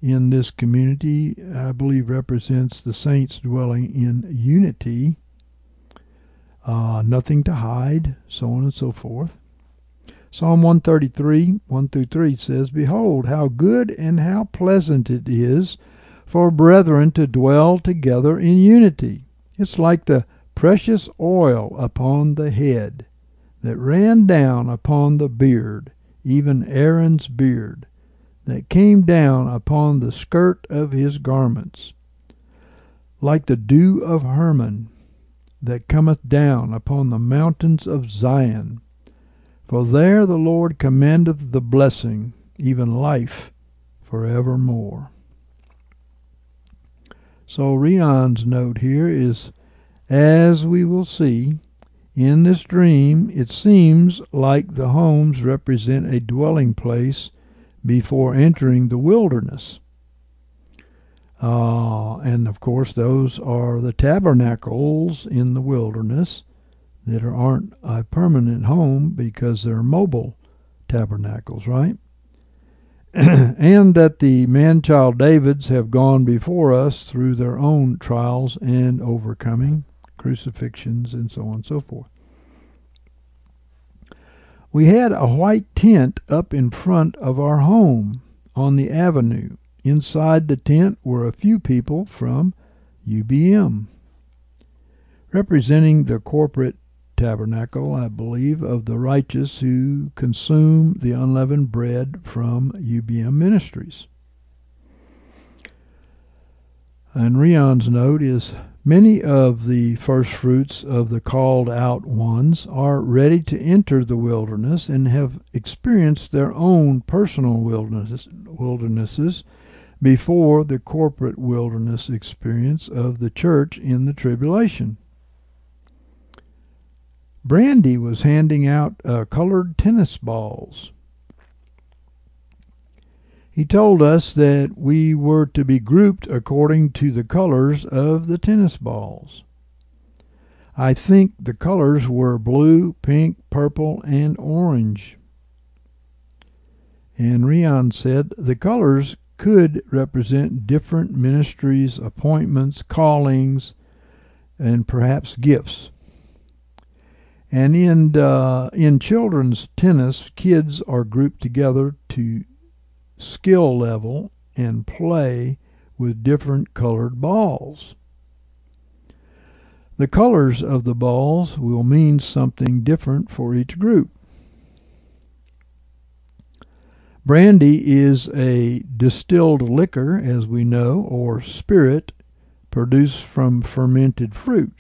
in this community, I believe, represents the saints dwelling in unity, uh, nothing to hide, so on and so forth. Psalm 133, 1 through 3 says, Behold, how good and how pleasant it is for brethren to dwell together in unity. It's like the precious oil upon the head that ran down upon the beard, even Aaron's beard that came down upon the skirt of his garments, like the dew of Hermon that cometh down upon the mountains of Zion. For there the Lord commandeth the blessing, even life for evermore. So Rion's note here is, as we will see, in this dream it seems like the homes represent a dwelling place before entering the wilderness. Uh, and of course, those are the tabernacles in the wilderness that aren't a permanent home because they're mobile tabernacles, right? *clears throat* and that the man child Davids have gone before us through their own trials and overcoming, crucifixions, and so on and so forth. We had a white tent up in front of our home on the avenue. Inside the tent were a few people from UBM, representing the corporate tabernacle, I believe, of the righteous who consume the unleavened bread from UBM ministries. And Rion's note is Many of the first fruits of the called out ones are ready to enter the wilderness and have experienced their own personal wilderness, wildernesses before the corporate wilderness experience of the church in the tribulation. Brandy was handing out uh, colored tennis balls he told us that we were to be grouped according to the colors of the tennis balls. I think the colors were blue, pink, purple, and orange. And Rion said the colors could represent different ministries, appointments, callings, and perhaps gifts. And in uh, in children's tennis, kids are grouped together to skill level and play with different colored balls. The colors of the balls will mean something different for each group. Brandy is a distilled liquor, as we know, or spirit produced from fermented fruit.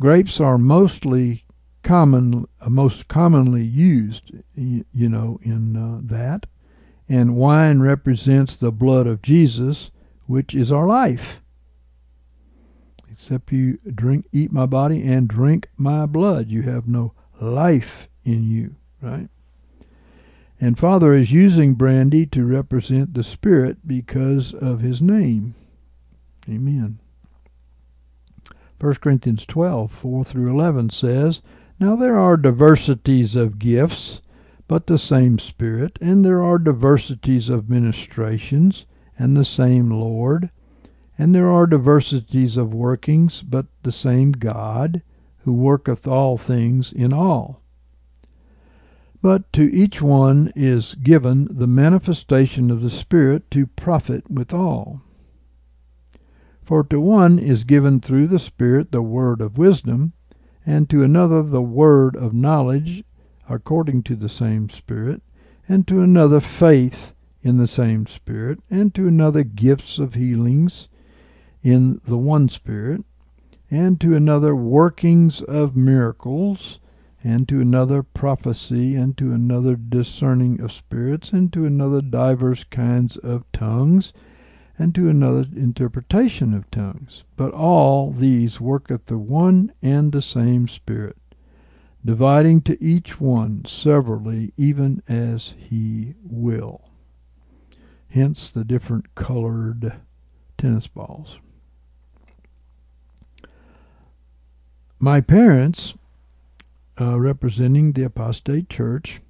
Grapes are mostly common, most commonly used, you know, in uh, that and wine represents the blood of Jesus, which is our life. Except you drink, eat my body and drink my blood, you have no life in you, right? And Father is using brandy to represent the Spirit because of his name. Amen. 1 Corinthians 12, 4 through 11 says, Now there are diversities of gifts but the same Spirit, and there are diversities of ministrations, and the same Lord, and there are diversities of workings, but the same God, who worketh all things in all. But to each one is given the manifestation of the Spirit to profit withal. For to one is given through the Spirit the word of wisdom, and to another the word of knowledge according to the same Spirit, and to another faith in the same Spirit, and to another gifts of healings in the one Spirit, and to another workings of miracles, and to another prophecy, and to another discerning of spirits, and to another divers kinds of tongues, and to another interpretation of tongues. But all these worketh the one and the same Spirit, dividing to each one severally, even as he will. Hence the different colored tennis balls. My parents, uh, representing the apostate church,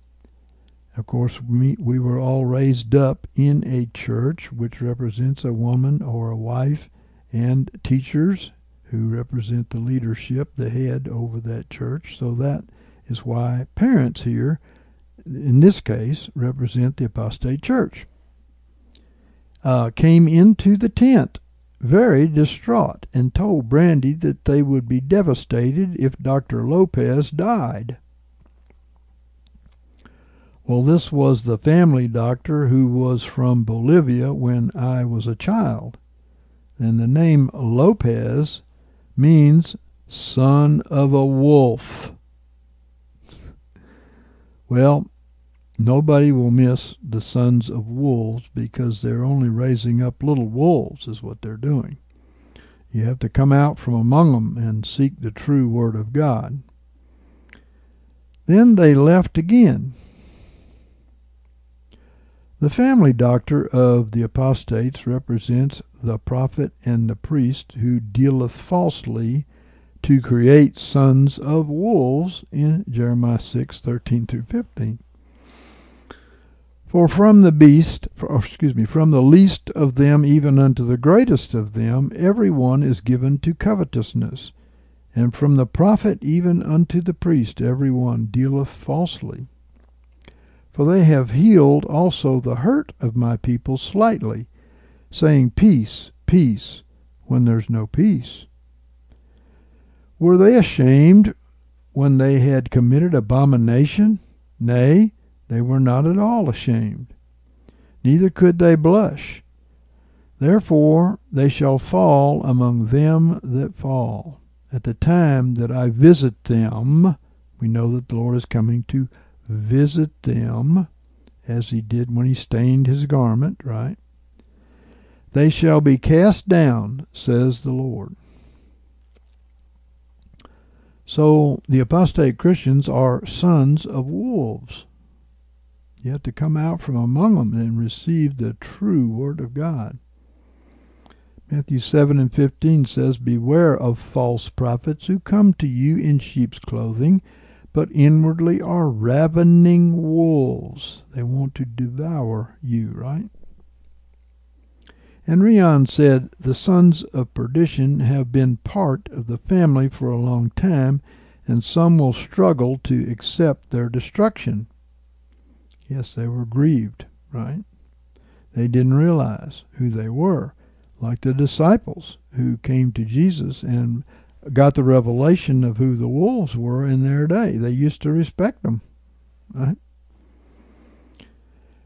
of course, we, we were all raised up in a church which represents a woman or a wife and teachers who represent the leadership, the head over that church. So that is why parents here, in this case, represent the apostate church. Uh, came into the tent very distraught and told Brandy that they would be devastated if Dr. Lopez died. Well, this was the family doctor who was from Bolivia when I was a child. And the name Lopez means son of a wolf. Well, nobody will miss the sons of wolves because they're only raising up little wolves, is what they're doing. You have to come out from among them and seek the true Word of God. Then they left again the family doctor of the apostates represents the prophet and the priest who dealeth falsely to create sons of wolves in Jeremiah 6 13 through 15. For from the beast, for, excuse me, from the least of them even unto the greatest of them, every one is given to covetousness. And from the prophet even unto the priest, every one dealeth falsely. For they have healed also the hurt of my people slightly, saying, Peace, peace, when there's no peace. Were they ashamed when they had committed abomination? Nay, they were not at all ashamed, neither could they blush. Therefore they shall fall among them that fall. At the time that I visit them, we know that the Lord is coming to visit them as he did when he stained his garment, right? They shall be cast down, says the Lord. So the apostate Christians are sons of wolves. You have to come out from among them and receive the true Word of God. Matthew 7 and 15 says, Beware of false prophets who come to you in sheep's clothing but inwardly are ravening wolves. They want to devour you, right? And Rion said, The sons of perdition have been part of the family for a long time, and some will struggle to accept their destruction. Yes, they were grieved, right? They didn't realize who they were, like the disciples who came to Jesus and got the revelation of who the wolves were in their day. They used to respect them. Right?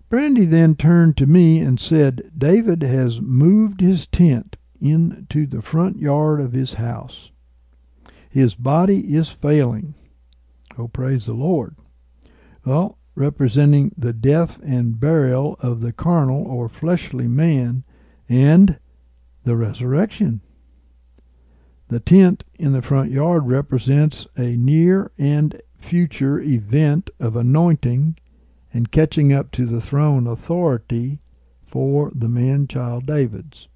Brandy then turned to me and said, David has moved his tent into the front yard of his house. His body is failing. Oh, praise the Lord. Well, representing the death and burial of the carnal or fleshly man and the resurrection. The tent in the front yard represents a near and future event of anointing and catching up to the throne authority for the man child David's.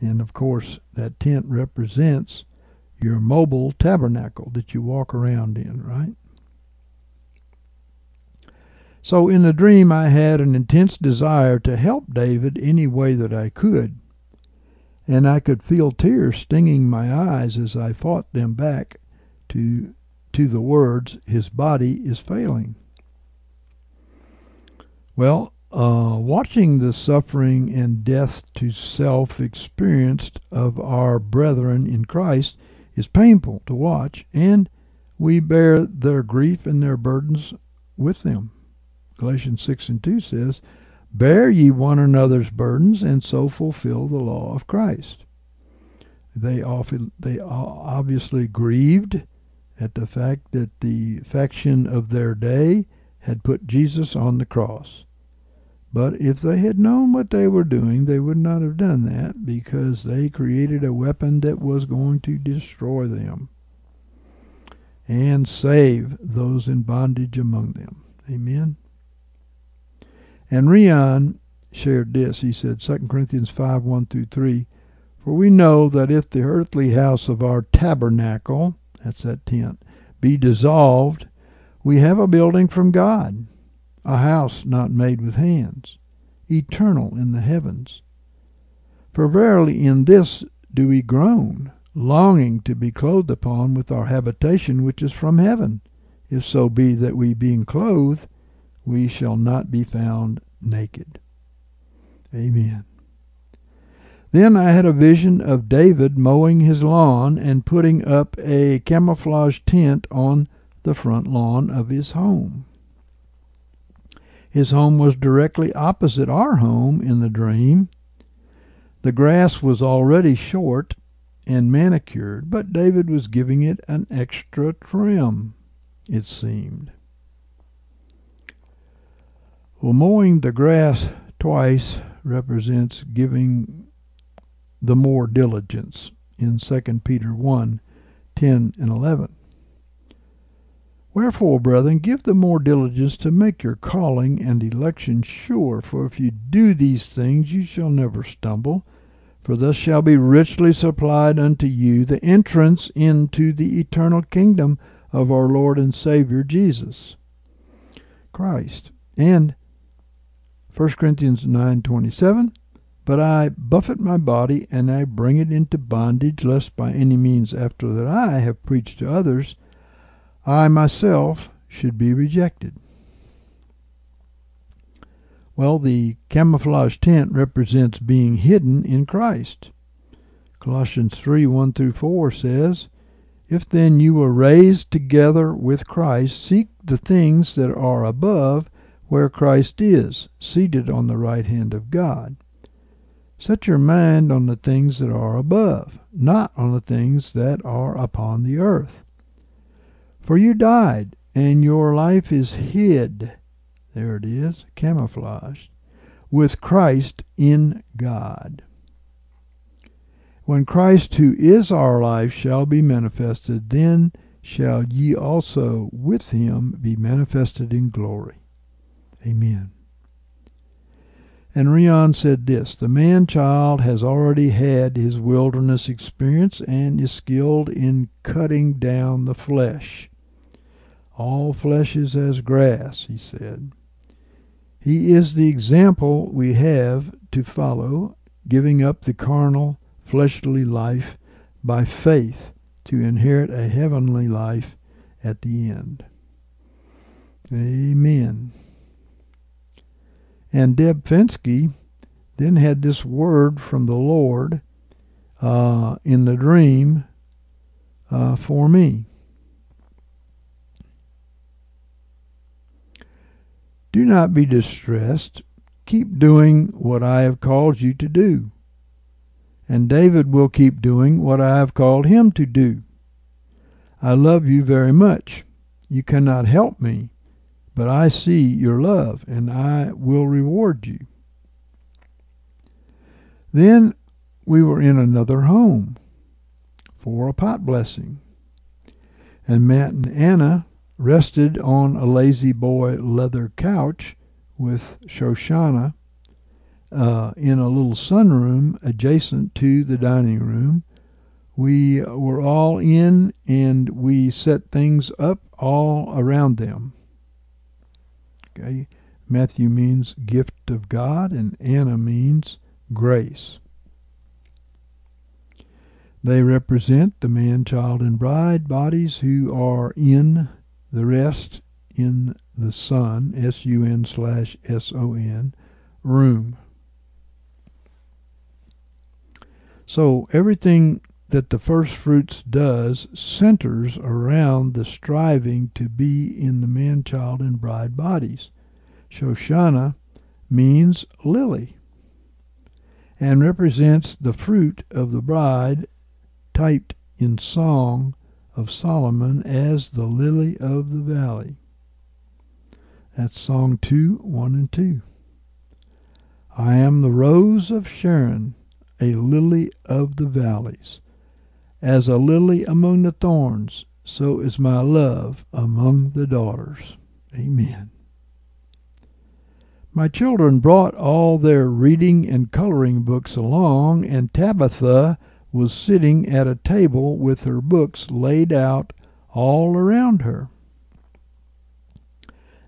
And of course, that tent represents your mobile tabernacle that you walk around in, right? So in the dream, I had an intense desire to help David any way that I could and I could feel tears stinging my eyes as I fought them back to to the words, "His body is failing." Well, uh, watching the suffering and death to self experienced of our brethren in Christ is painful to watch, and we bear their grief and their burdens with them. Galatians 6 and 2 says, Bear ye one another's burdens, and so fulfill the law of Christ. They, often, they obviously grieved at the fact that the faction of their day had put Jesus on the cross. But if they had known what they were doing, they would not have done that because they created a weapon that was going to destroy them and save those in bondage among them. Amen. And Rion shared this. He said, 2 Corinthians 5 1 through 3 For we know that if the earthly house of our tabernacle, that's that tent, be dissolved, we have a building from God, a house not made with hands, eternal in the heavens. For verily in this do we groan, longing to be clothed upon with our habitation which is from heaven, if so be that we being clothed, we shall not be found naked. Amen. Then I had a vision of David mowing his lawn and putting up a camouflage tent on the front lawn of his home. His home was directly opposite our home in the dream. The grass was already short and manicured, but David was giving it an extra trim, it seemed. Well, mowing the grass twice represents giving the more diligence in 2 Peter 1 10 and 11. Wherefore, brethren, give the more diligence to make your calling and election sure, for if you do these things, you shall never stumble. For thus shall be richly supplied unto you the entrance into the eternal kingdom of our Lord and Savior Jesus Christ. And 1 Corinthians 9:27 But I buffet my body and I bring it into bondage lest by any means after that I have preached to others I myself should be rejected. Well, the camouflage tent represents being hidden in Christ. Colossians 3 1 through 4 says, If then you were raised together with Christ, seek the things that are above, where Christ is, seated on the right hand of God. Set your mind on the things that are above, not on the things that are upon the earth. For you died, and your life is hid. There it is, camouflaged, with Christ in God. When Christ, who is our life, shall be manifested, then shall ye also with him be manifested in glory. Amen. And Rion said this The man child has already had his wilderness experience and is skilled in cutting down the flesh. All flesh is as grass, he said. He is the example we have to follow, giving up the carnal, fleshly life by faith to inherit a heavenly life at the end. Amen. And Deb Finsky then had this word from the Lord uh, in the dream uh, for me. Do not be distressed. Keep doing what I have called you to do. And David will keep doing what I have called him to do. I love you very much. You cannot help me, but I see your love, and I will reward you. Then we were in another home for a pot blessing. And Matt and Anna rested on a La-Z-Boy leather couch with Shoshana uh, in a little sunroom adjacent to the dining room. We were all in and we set things up all around them. Okay. Matthew means gift of God, and Anna means grace. They represent the man, child, and bride bodies who are in the rest in the sun, S U N slash S O N, room. So everything that the first fruits does centers around the striving to be in the man, child, and bride bodies. Shoshana means lily and represents the fruit of the bride typed in song of Solomon as the lily of the valley. That's song 2, 1 and 2. I am the rose of Sharon, a lily of the valleys. As a lily among the thorns, so is my love among the daughters. Amen. My children brought all their reading and coloring books along, and Tabitha was sitting at a table with her books laid out all around her.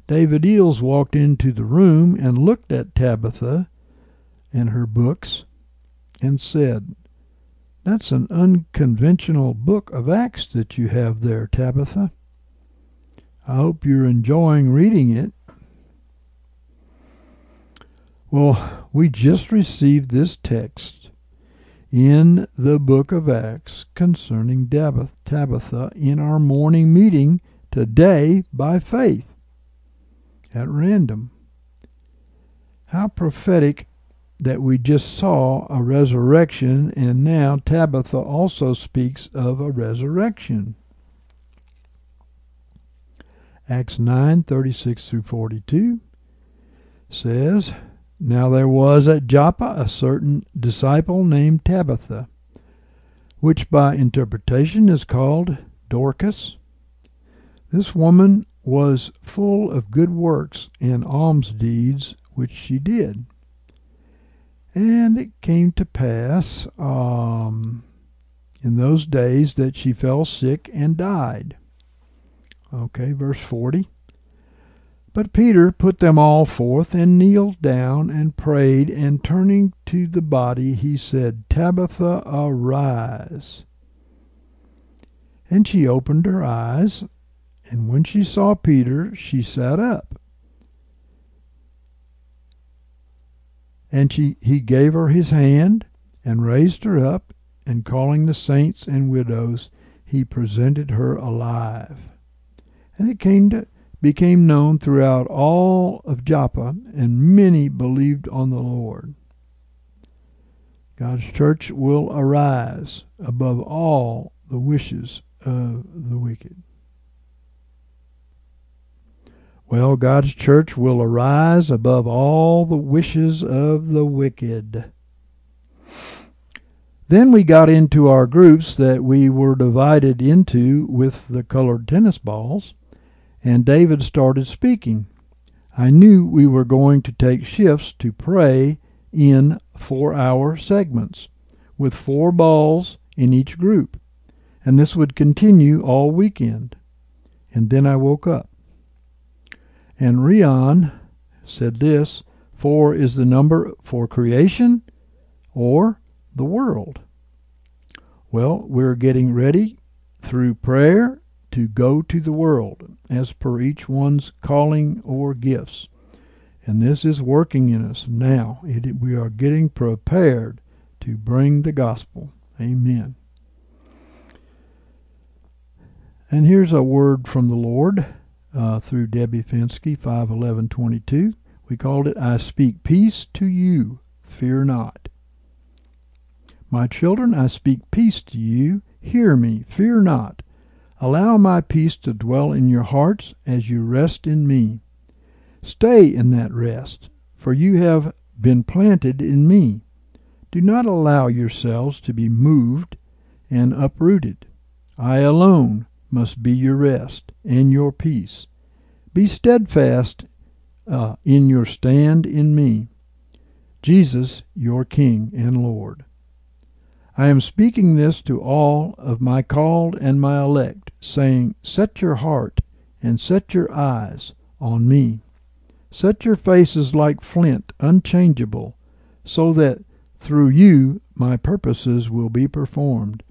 David Eells walked into the room and looked at Tabitha and her books and said, That's an unconventional book of Acts that you have there, Tabitha. I hope you're enjoying reading it. Well, we just received this text in the book of Acts concerning Tabitha in our morning meeting today by faith at random. How prophetic that we just saw a resurrection, and now Tabitha also speaks of a resurrection. Acts 9 36 through 42 says, Now there was at Joppa a certain disciple named Tabitha, which by interpretation is called Dorcas. This woman was full of good works and alms deeds which she did. And it came to pass um, in those days that she fell sick and died. Okay, verse 40. But Peter put them all forth and kneeled down and prayed, and turning to the body, he said, Tabitha, arise. And she opened her eyes, and when she saw Peter, she sat up. And she, he gave her his hand and raised her up, and calling the saints and widows, he presented her alive. And it came to, became known throughout all of Joppa, and many believed on the Lord. God's church will arise above all the wishes of the wicked. Well, God's church will arise above all the wishes of the wicked. Then we got into our groups that we were divided into with the colored tennis balls, and David started speaking. I knew we were going to take shifts to pray in four hour segments with four balls in each group, and this would continue all weekend. And then I woke up. And Rion said this Four is the number for creation or the world. Well, we're getting ready through prayer to go to the world as per each one's calling or gifts. And this is working in us now. It, we are getting prepared to bring the gospel. Amen. And here's a word from the Lord uh, through Debbie Finsky, 51122. We called it, I Speak Peace to You, Fear Not. My children, I speak peace to you. Hear me, fear not. Allow my peace to dwell in your hearts as you rest in me. Stay in that rest, for you have been planted in me. Do not allow yourselves to be moved and uprooted. I alone must be your rest and your peace. Be steadfast uh, in your stand in me, Jesus, your King and Lord. I am speaking this to all of my called and my elect, saying, Set your heart and set your eyes on me. Set your faces like flint, unchangeable, so that through you my purposes will be performed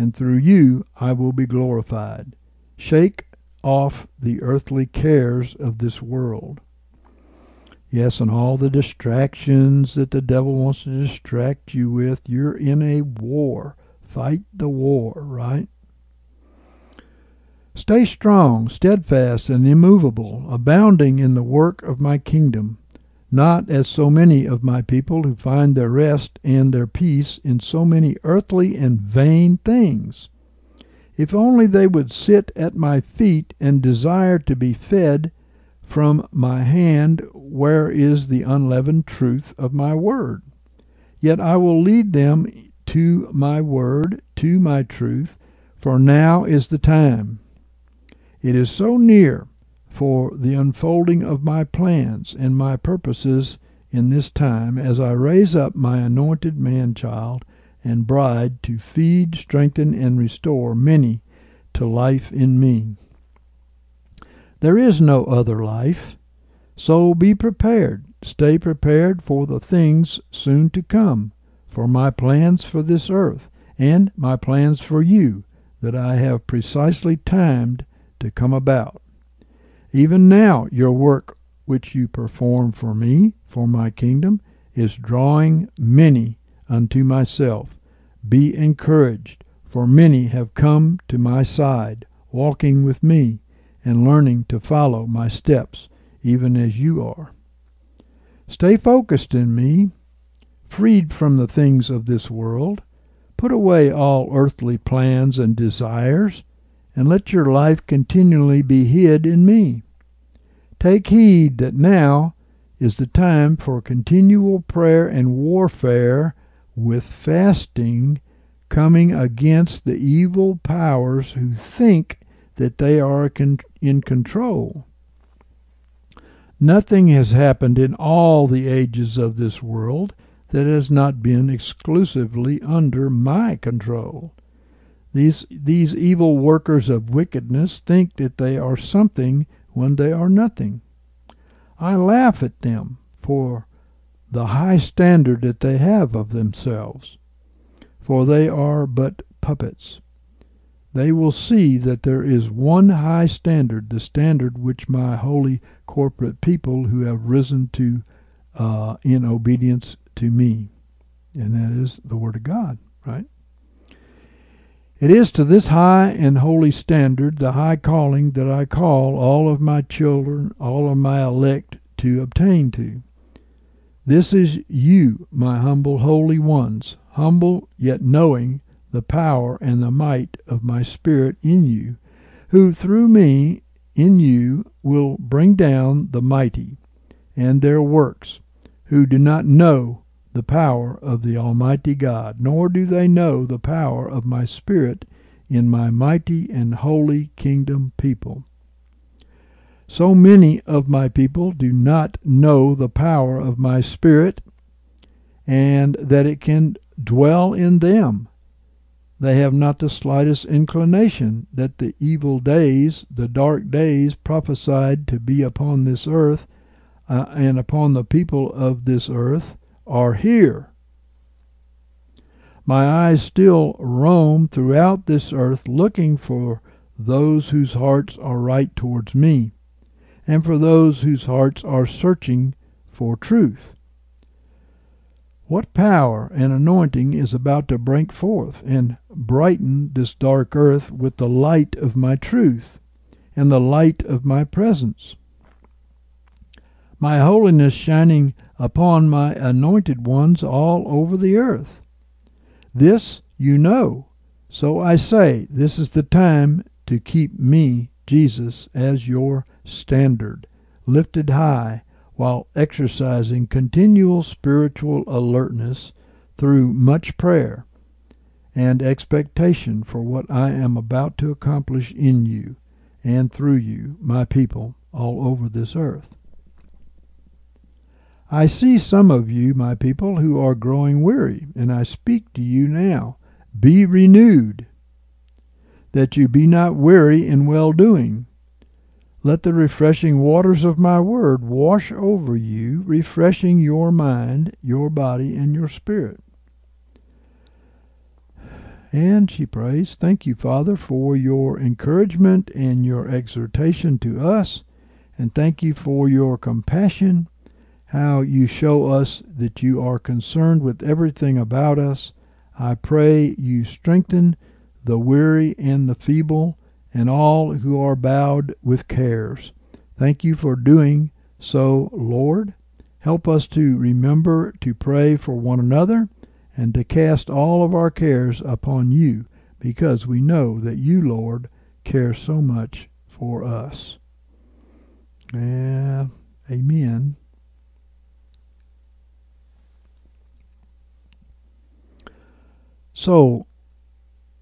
and through you I will be glorified. Shake off the earthly cares of this world. Yes, and all the distractions that the devil wants to distract you with, you're in a war. Fight the war, right? Stay strong, steadfast, and immovable, abounding in the work of my kingdom not as so many of my people who find their rest and their peace in so many earthly and vain things. If only they would sit at my feet and desire to be fed, from my hand where is the unleavened truth of my word. Yet I will lead them to my word, to my truth, for now is the time. It is so near for the unfolding of my plans and my purposes in this time as I raise up my anointed man child and bride to feed, strengthen, and restore many to life in me. There is no other life. So be prepared. Stay prepared for the things soon to come, for my plans for this earth, and my plans for you, that I have precisely timed to come about. Even now, your work which you perform for me, for my kingdom, is drawing many unto myself. Be encouraged, for many have come to my side, walking with me and learning to follow my steps, even as you are. Stay focused in me, freed from the things of this world. Put away all earthly plans and desires, and let your life continually be hid in me. Take heed that now is the time for continual prayer and warfare with fasting, coming against the evil powers who think that they are in control. Nothing has happened in all the ages of this world that has not been exclusively under my control. These, these evil workers of wickedness think that they are something when they are nothing. I laugh at them for the high standard that they have of themselves, for they are but puppets they will see that there is one high standard, the standard which my holy corporate people who have risen to uh, in obedience to me, and that is the Word of God, right? It is to this high and holy standard, the high calling, that I call all of my children, all of my elect to obtain to. This is you, my humble holy ones, humble yet knowing the power and the might of my Spirit in you, who through me in you will bring down the mighty and their works, who do not know the power of the Almighty God, nor do they know the power of my Spirit in my mighty and holy kingdom people. So many of my people do not know the power of my Spirit, and that it can dwell in them they have not the slightest inclination that the evil days, the dark days prophesied to be upon this earth uh, and upon the people of this earth, are here. My eyes still roam throughout this earth looking for those whose hearts are right towards me, and for those whose hearts are searching for truth. What power and anointing is about to break forth and brighten this dark earth with the light of my truth and the light of my presence? My holiness shining upon my anointed ones all over the earth. This you know. So I say, this is the time to keep me, Jesus, as your standard, lifted high while exercising continual spiritual alertness through much prayer and expectation for what I am about to accomplish in you and through you, my people, all over this earth. I see some of you, my people, who are growing weary, and I speak to you now. Be renewed, that you be not weary in well doing. Let the refreshing waters of my word wash over you, refreshing your mind, your body, and your spirit. And she prays, Thank you, Father, for your encouragement and your exhortation to us. And thank you for your compassion, how you show us that you are concerned with everything about us. I pray you strengthen the weary and the feeble and all who are bowed with cares. Thank you for doing so, Lord. Help us to remember to pray for one another and to cast all of our cares upon you, because we know that you, Lord, care so much for us. Uh, amen. So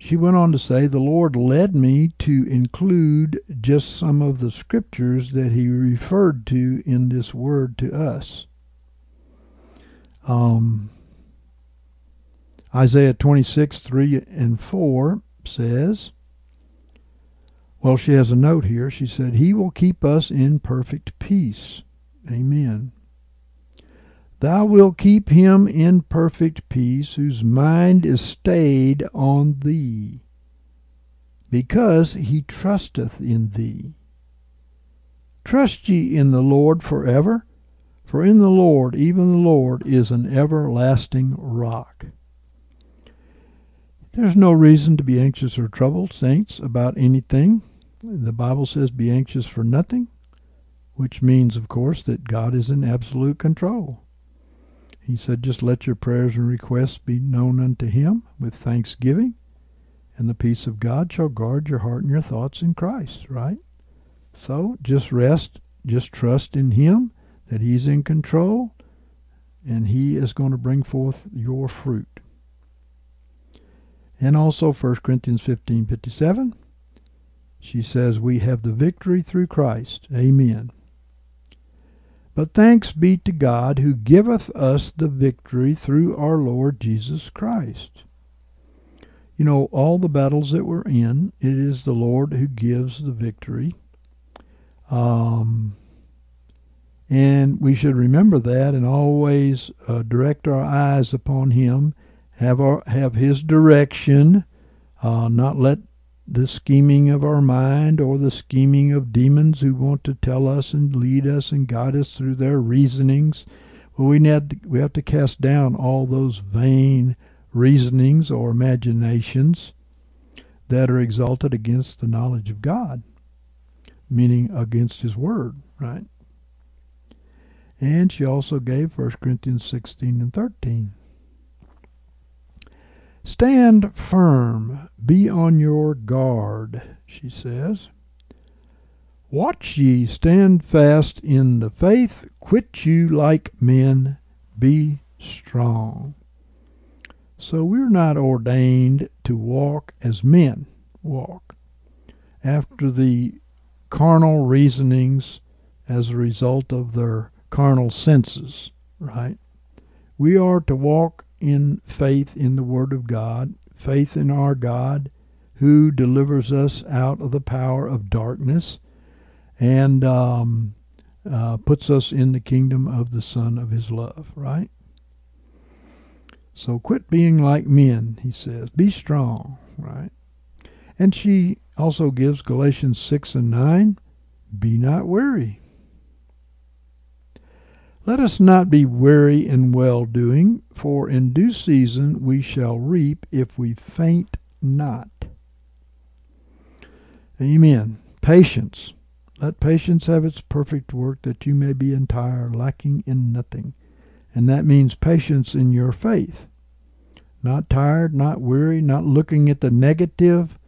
she went on to say, The Lord led me to include just some of the scriptures that He referred to in this word to us. Um, Isaiah 26, 3 and 4 says, well, she has a note here. She said, He will keep us in perfect peace. Amen. Thou wilt keep him in perfect peace, whose mind is stayed on thee, because he trusteth in thee. Trust ye in the Lord forever, for in the Lord, even the Lord, is an everlasting rock. There's no reason to be anxious or troubled, saints, about anything. The Bible says, be anxious for nothing, which means, of course, that God is in absolute control. He said, just let your prayers and requests be known unto Him with thanksgiving, and the peace of God shall guard your heart and your thoughts in Christ, right? So just rest, just trust in Him that He's in control, and He is going to bring forth your fruit. And also 1 Corinthians 15 57 she says, We have the victory through Christ. Amen. But thanks be to God who giveth us the victory through our Lord Jesus Christ. You know, all the battles that we're in, it is the Lord who gives the victory. Um, and we should remember that and always uh, direct our eyes upon Him, have our have His direction, uh, not let the scheming of our mind or the scheming of demons who want to tell us and lead us and guide us through their reasonings. Well, we, need we have to cast down all those vain reasonings or imaginations that are exalted against the knowledge of God, meaning against His Word, right? And she also gave 1 Corinthians 16 and 13. Stand firm, be on your guard, she says. Watch ye, stand fast in the faith, quit you like men, be strong. So we're not ordained to walk as men walk, after the carnal reasonings as a result of their carnal senses, right? We are to walk in faith in the Word of God, faith in our God who delivers us out of the power of darkness and um, uh, puts us in the kingdom of the Son of His love, right? So quit being like men, he says. Be strong, right? And she also gives Galatians 6 and 9 be not weary. Let us not be weary in well doing, for in due season we shall reap if we faint not. Amen. Patience. Let patience have its perfect work, that you may be entire, lacking in nothing. And that means patience in your faith. Not tired, not weary, not looking at the negative,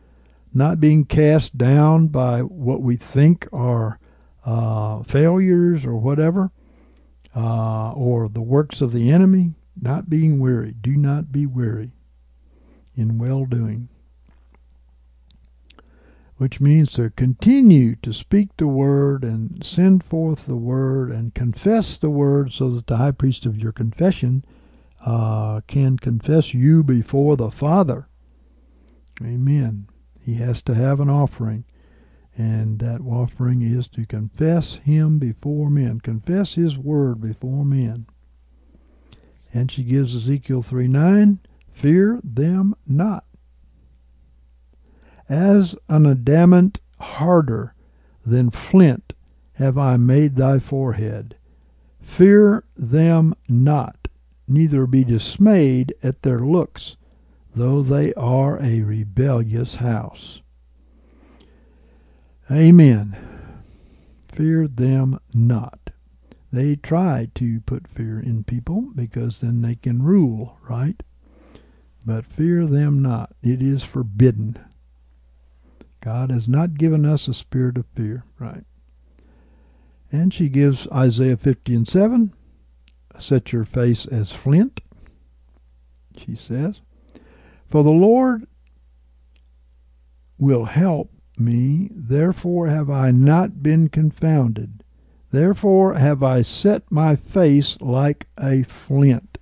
not being cast down by what we think are uh, failures or whatever uh, or the works of the enemy, not being weary. Do not be weary in well doing. Which means to continue to speak the word and send forth the word and confess the word so that the high priest of your confession uh, can confess you before the Father. Amen. He has to have an offering and that offering is to confess him before men, confess his word before men. And she gives Ezekiel 3 9, fear them not. As an adamant harder than flint have I made thy forehead. Fear them not, neither be dismayed at their looks, though they are a rebellious house. Amen. Fear them not. They try to put fear in people because then they can rule, right? But fear them not. It is forbidden. God has not given us a spirit of fear, right? And she gives Isaiah 50 and 7. Set your face as flint, she says. For the Lord will help me, therefore have I not been confounded. Therefore have I set my face like a flint,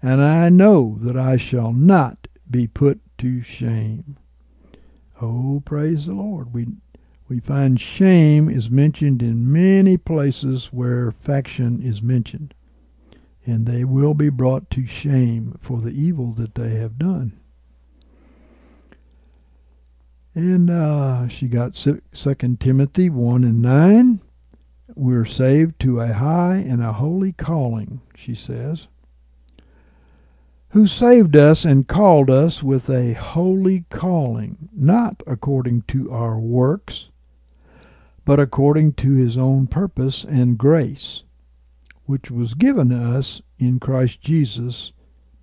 and I know that I shall not be put to shame. Oh, praise the Lord. We we find shame is mentioned in many places where faction is mentioned, and they will be brought to shame for the evil that they have done. And uh, she got Second Timothy 1 and 9. We're saved to a high and a holy calling, she says, who saved us and called us with a holy calling, not according to our works, but according to his own purpose and grace, which was given us in Christ Jesus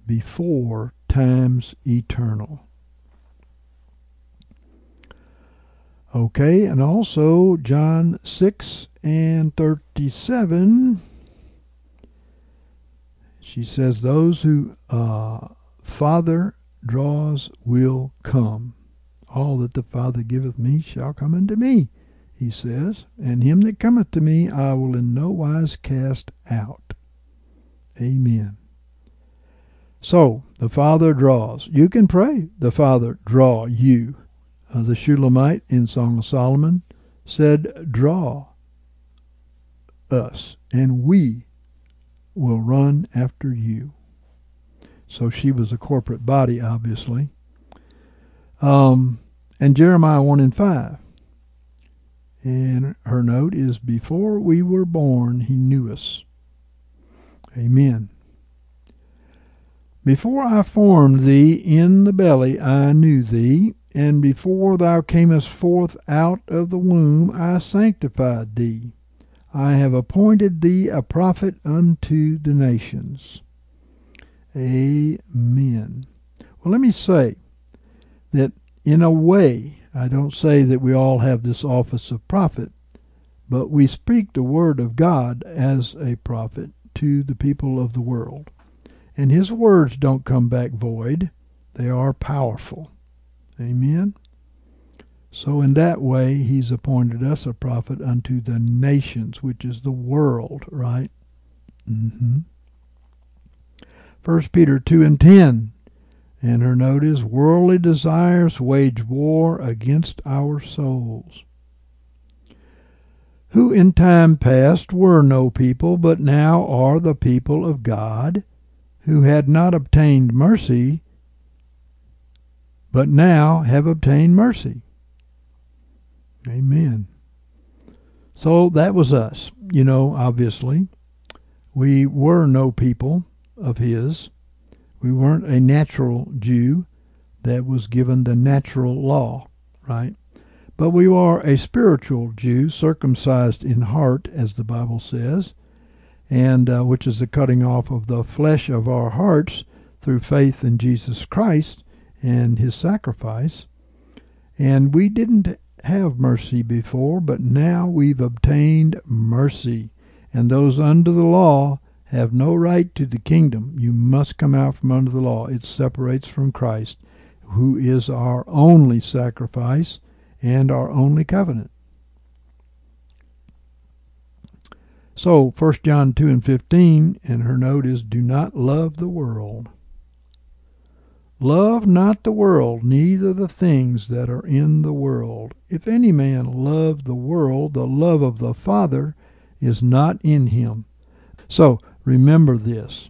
before times eternal. Okay, and also John 6 and 37. She says, Those who uh, Father draws will come. All that the Father giveth me shall come unto me, he says, and him that cometh to me I will in no wise cast out. Amen. So, the Father draws. You can pray, the Father draw you uh, the Shulamite in Song of Solomon said, Draw us, and we will run after you. So she was a corporate body, obviously. Um, and Jeremiah 1 and 5. And her note is Before we were born, he knew us. Amen. Before I formed thee in the belly, I knew thee and before thou camest forth out of the womb, I sanctified thee. I have appointed thee a prophet unto the nations. Amen. Well, let me say that in a way, I don't say that we all have this office of prophet, but we speak the word of God as a prophet to the people of the world. And his words don't come back void, they are powerful. Amen. So, in that way, he's appointed us a prophet unto the nations, which is the world, right? Mm-hmm. 1 Peter 2 and 10. And her note is worldly desires wage war against our souls. Who in time past were no people, but now are the people of God, who had not obtained mercy, but now have obtained mercy. Amen. So that was us. You know, obviously, we were no people of His. We weren't a natural Jew that was given the natural law, right? But we are a spiritual Jew, circumcised in heart, as the Bible says, and uh, which is the cutting off of the flesh of our hearts through faith in Jesus Christ and his sacrifice. And we didn't have mercy before, but now we've obtained mercy. And those under the law have no right to the kingdom. You must come out from under the law. It separates from Christ, who is our only sacrifice and our only covenant. So, 1 John 2 and 15, and her note is do not love the world Love not the world, neither the things that are in the world. If any man love the world, the love of the Father is not in him. So remember this.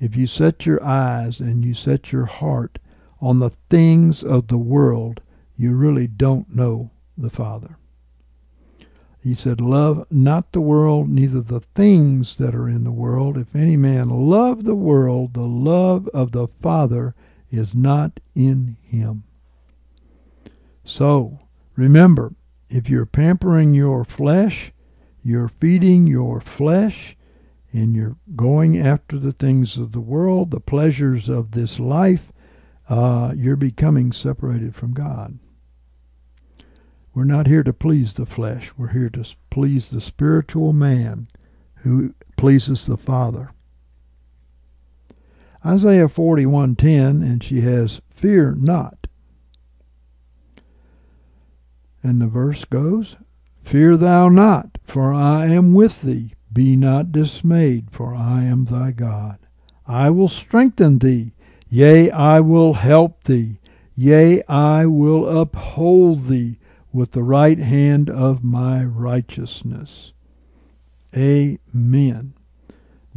If you set your eyes and you set your heart on the things of the world, you really don't know the Father. He said, Love not the world, neither the things that are in the world. If any man love the world, the love of the Father is not in him. So, remember, if you're pampering your flesh, you're feeding your flesh, and you're going after the things of the world, the pleasures of this life, uh, you're becoming separated from God. We're not here to please the flesh. We're here to please the spiritual man who pleases the Father. Isaiah 41:10 and she has fear not. And the verse goes, Fear thou not, for I am with thee. Be not dismayed, for I am thy God. I will strengthen thee. Yea, I will help thee. Yea, I will uphold thee with the right hand of my righteousness. Amen.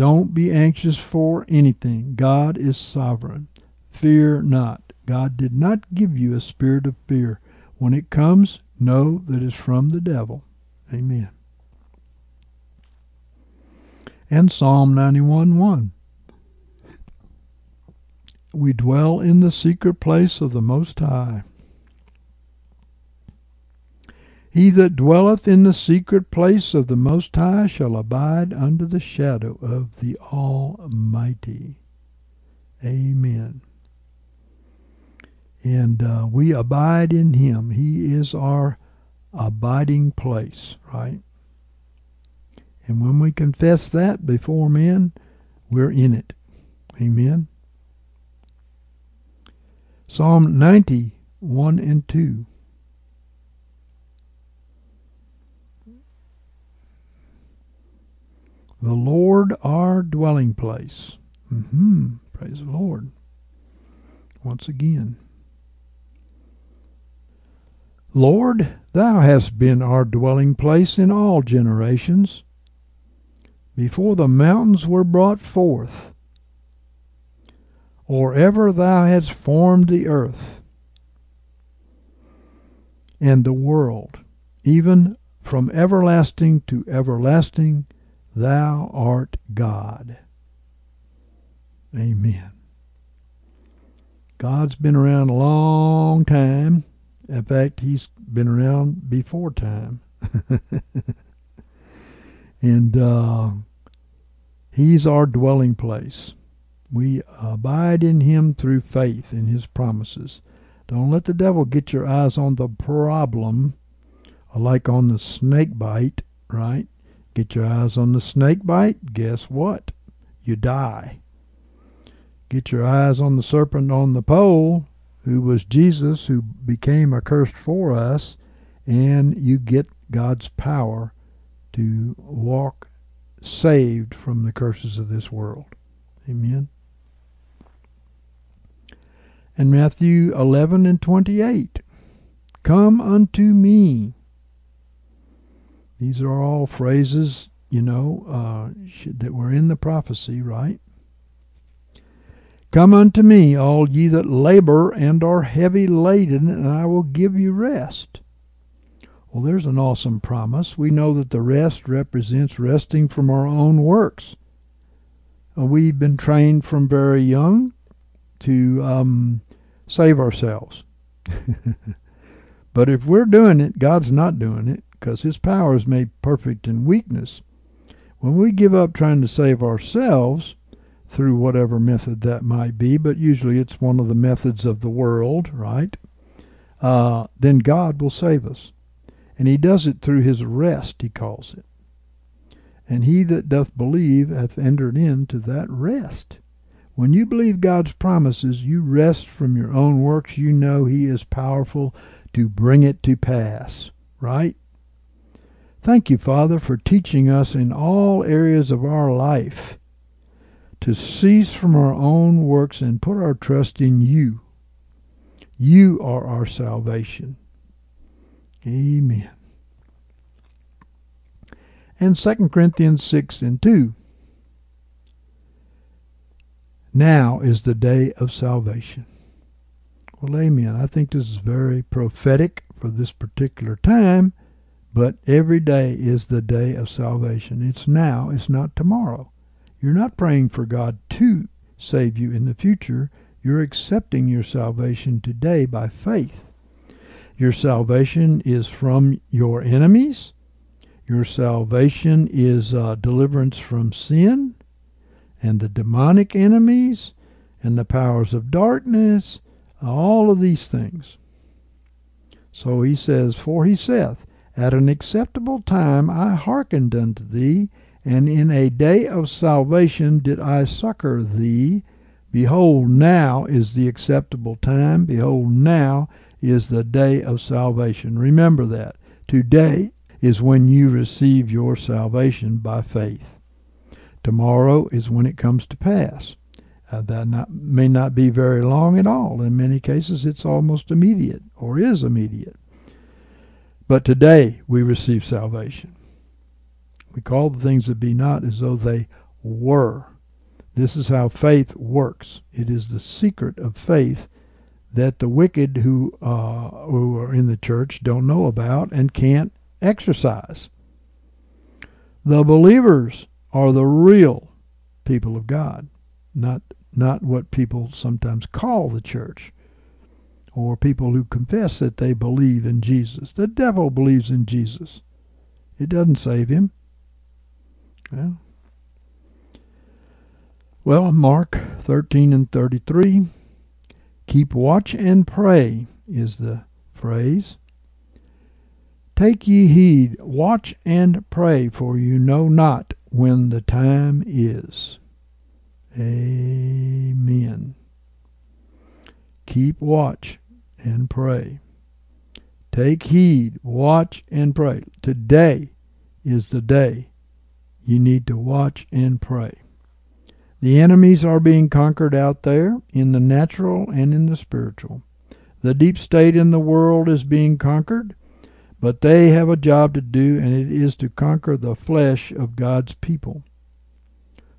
Don't be anxious for anything. God is sovereign. Fear not. God did not give you a spirit of fear. When it comes, know that it's from the devil. Amen. And Psalm 91 1. We dwell in the secret place of the Most High. He that dwelleth in the secret place of the Most High shall abide under the shadow of the Almighty. Amen. And uh, we abide in Him. He is our abiding place, right? And when we confess that before men, we're in it. Amen. Psalm 90, 1 and 2. The Lord our dwelling place. Mm-hmm. Praise the Lord. Once again. Lord, thou hast been our dwelling place in all generations. Before the mountains were brought forth, or ever thou hadst formed the earth and the world, even from everlasting to everlasting, Thou art God. Amen. God's been around a long time. In fact, He's been around before time. *laughs* and uh, He's our dwelling place. We abide in Him through faith in His promises. Don't let the devil get your eyes on the problem, like on the snake bite, right? Get your eyes on the snake bite, guess what? You die. Get your eyes on the serpent on the pole, who was Jesus, who became accursed for us, and you get God's power to walk saved from the curses of this world. Amen. And Matthew 11 and 28 Come unto me, these are all phrases, you know, uh, that were in the prophecy, right? Come unto me, all ye that labor and are heavy laden, and I will give you rest. Well, there's an awesome promise. We know that the rest represents resting from our own works. We've been trained from very young to um, save ourselves. *laughs* but if we're doing it, God's not doing it because his power is made perfect in weakness. When we give up trying to save ourselves, through whatever method that might be, but usually it's one of the methods of the world, right? Uh, then God will save us. And he does it through his rest, he calls it. And he that doth believe hath entered into that rest. When you believe God's promises, you rest from your own works. You know he is powerful to bring it to pass, right? Thank you, Father, for teaching us in all areas of our life to cease from our own works and put our trust in you. You are our salvation. Amen. And 2 Corinthians 6 and 2. Now is the day of salvation. Well, amen. I think this is very prophetic for this particular time but every day is the day of salvation. It's now, it's not tomorrow. You're not praying for God to save you in the future. You're accepting your salvation today by faith. Your salvation is from your enemies. Your salvation is uh, deliverance from sin and the demonic enemies and the powers of darkness, all of these things. So he says, For he saith, At an acceptable time I hearkened unto thee, and in a day of salvation did I succor thee. Behold, now is the acceptable time. Behold, now is the day of salvation. Remember that. Today is when you receive your salvation by faith. Tomorrow is when it comes to pass. Uh, that not, may not be very long at all. In many cases, it's almost immediate or is immediate. But today we receive salvation. We call the things that be not as though they were. This is how faith works. It is the secret of faith that the wicked who uh, who are in the church don't know about and can't exercise. The believers are the real people of God, not not what people sometimes call the church or people who confess that they believe in Jesus. The devil believes in Jesus. It doesn't save him. Well, well, Mark 13 and 33. Keep watch and pray is the phrase. Take ye heed, watch and pray, for you know not when the time is. Amen. Keep watch and pray. Take heed, watch and pray. Today is the day you need to watch and pray. The enemies are being conquered out there in the natural and in the spiritual. The deep state in the world is being conquered, but they have a job to do, and it is to conquer the flesh of God's people.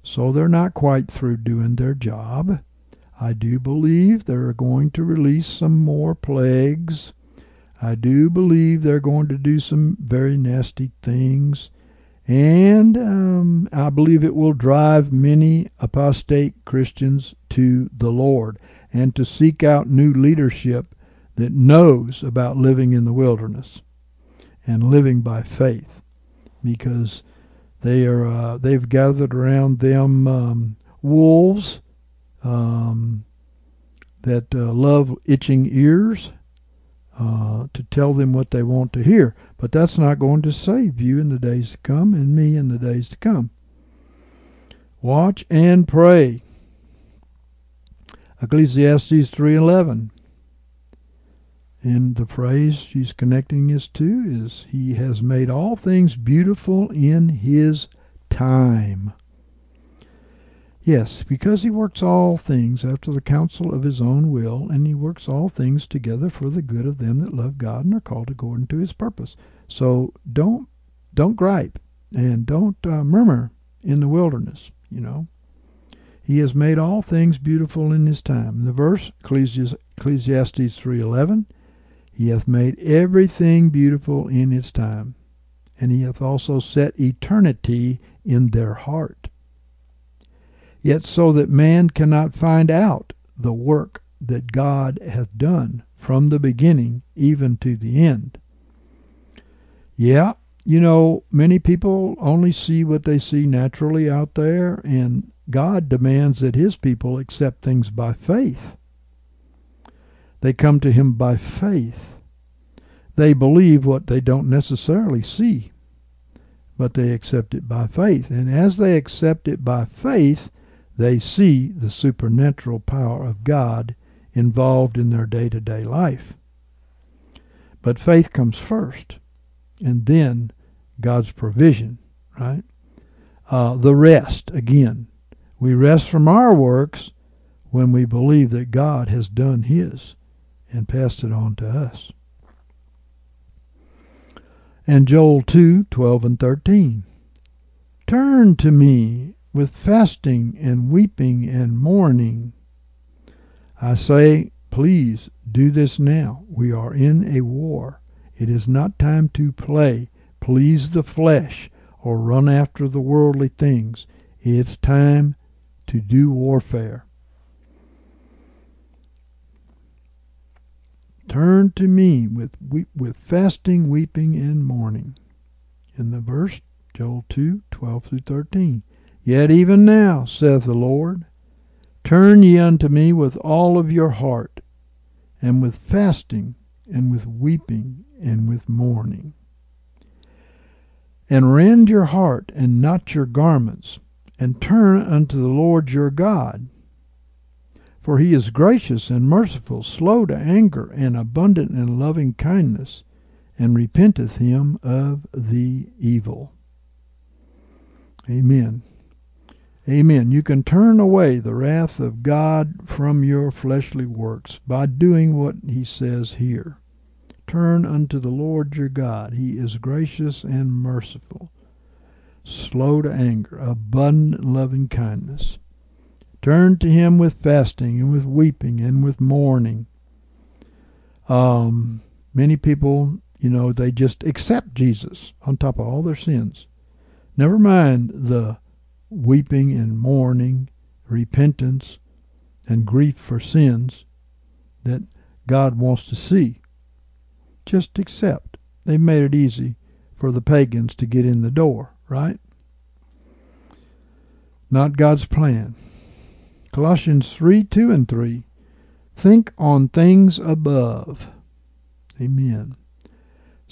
So they're not quite through doing their job. I do believe they're going to release some more plagues. I do believe they're going to do some very nasty things. And um, I believe it will drive many apostate Christians to the Lord and to seek out new leadership that knows about living in the wilderness and living by faith because they are uh, they've gathered around them um, wolves um, that uh, love itching ears uh, to tell them what they want to hear. But that's not going to save you in the days to come and me in the days to come. Watch and pray. Ecclesiastes 3:11. And the phrase she's connecting us to is He has made all things beautiful in His time. Yes, because He works all things after the counsel of His own will, and He works all things together for the good of them that love God and are called according to His purpose. So don't don't gripe and don't uh, murmur in the wilderness. You know, He has made all things beautiful in His time. The verse Ecclesiastes three eleven he hath made everything beautiful in its time, and he hath also set eternity in their heart. Yet so that man cannot find out the work that God hath done from the beginning even to the end. Yeah, you know, many people only see what they see naturally out there, and God demands that his people accept things by faith. They come to him by faith. They believe what they don't necessarily see, but they accept it by faith. And as they accept it by faith, they see the supernatural power of God involved in their day to day life. But faith comes first, and then God's provision, right? Uh, the rest, again. We rest from our works when we believe that God has done His and passed it on to us. And Joel 2 12 and 13. Turn to me with fasting and weeping and mourning. I say, please do this now. We are in a war. It is not time to play, please the flesh, or run after the worldly things. It's time to do warfare. Turn to me with with fasting, weeping, and mourning. In the verse, Joel 2, 12 through 13. Yet even now, saith the Lord, turn ye unto me with all of your heart, and with fasting and with weeping and with mourning. And rend your heart and not your garments, and turn unto the Lord your God. For he is gracious and merciful, slow to anger, and abundant in loving kindness, and repenteth him of the evil. Amen. Amen. You can turn away the wrath of God from your fleshly works by doing what he says here. Turn unto the Lord your God. He is gracious and merciful, slow to anger, abundant in loving kindness. Turn to him with fasting and with weeping and with mourning. Um, many people, you know, they just accept Jesus on top of all their sins. Never mind the weeping and mourning, repentance, and grief for sins that God wants to see. Just accept. They made it easy for the pagans to get in the door, right? Not God's plan. Colossians 3 2 and 3. Think on things above. Amen.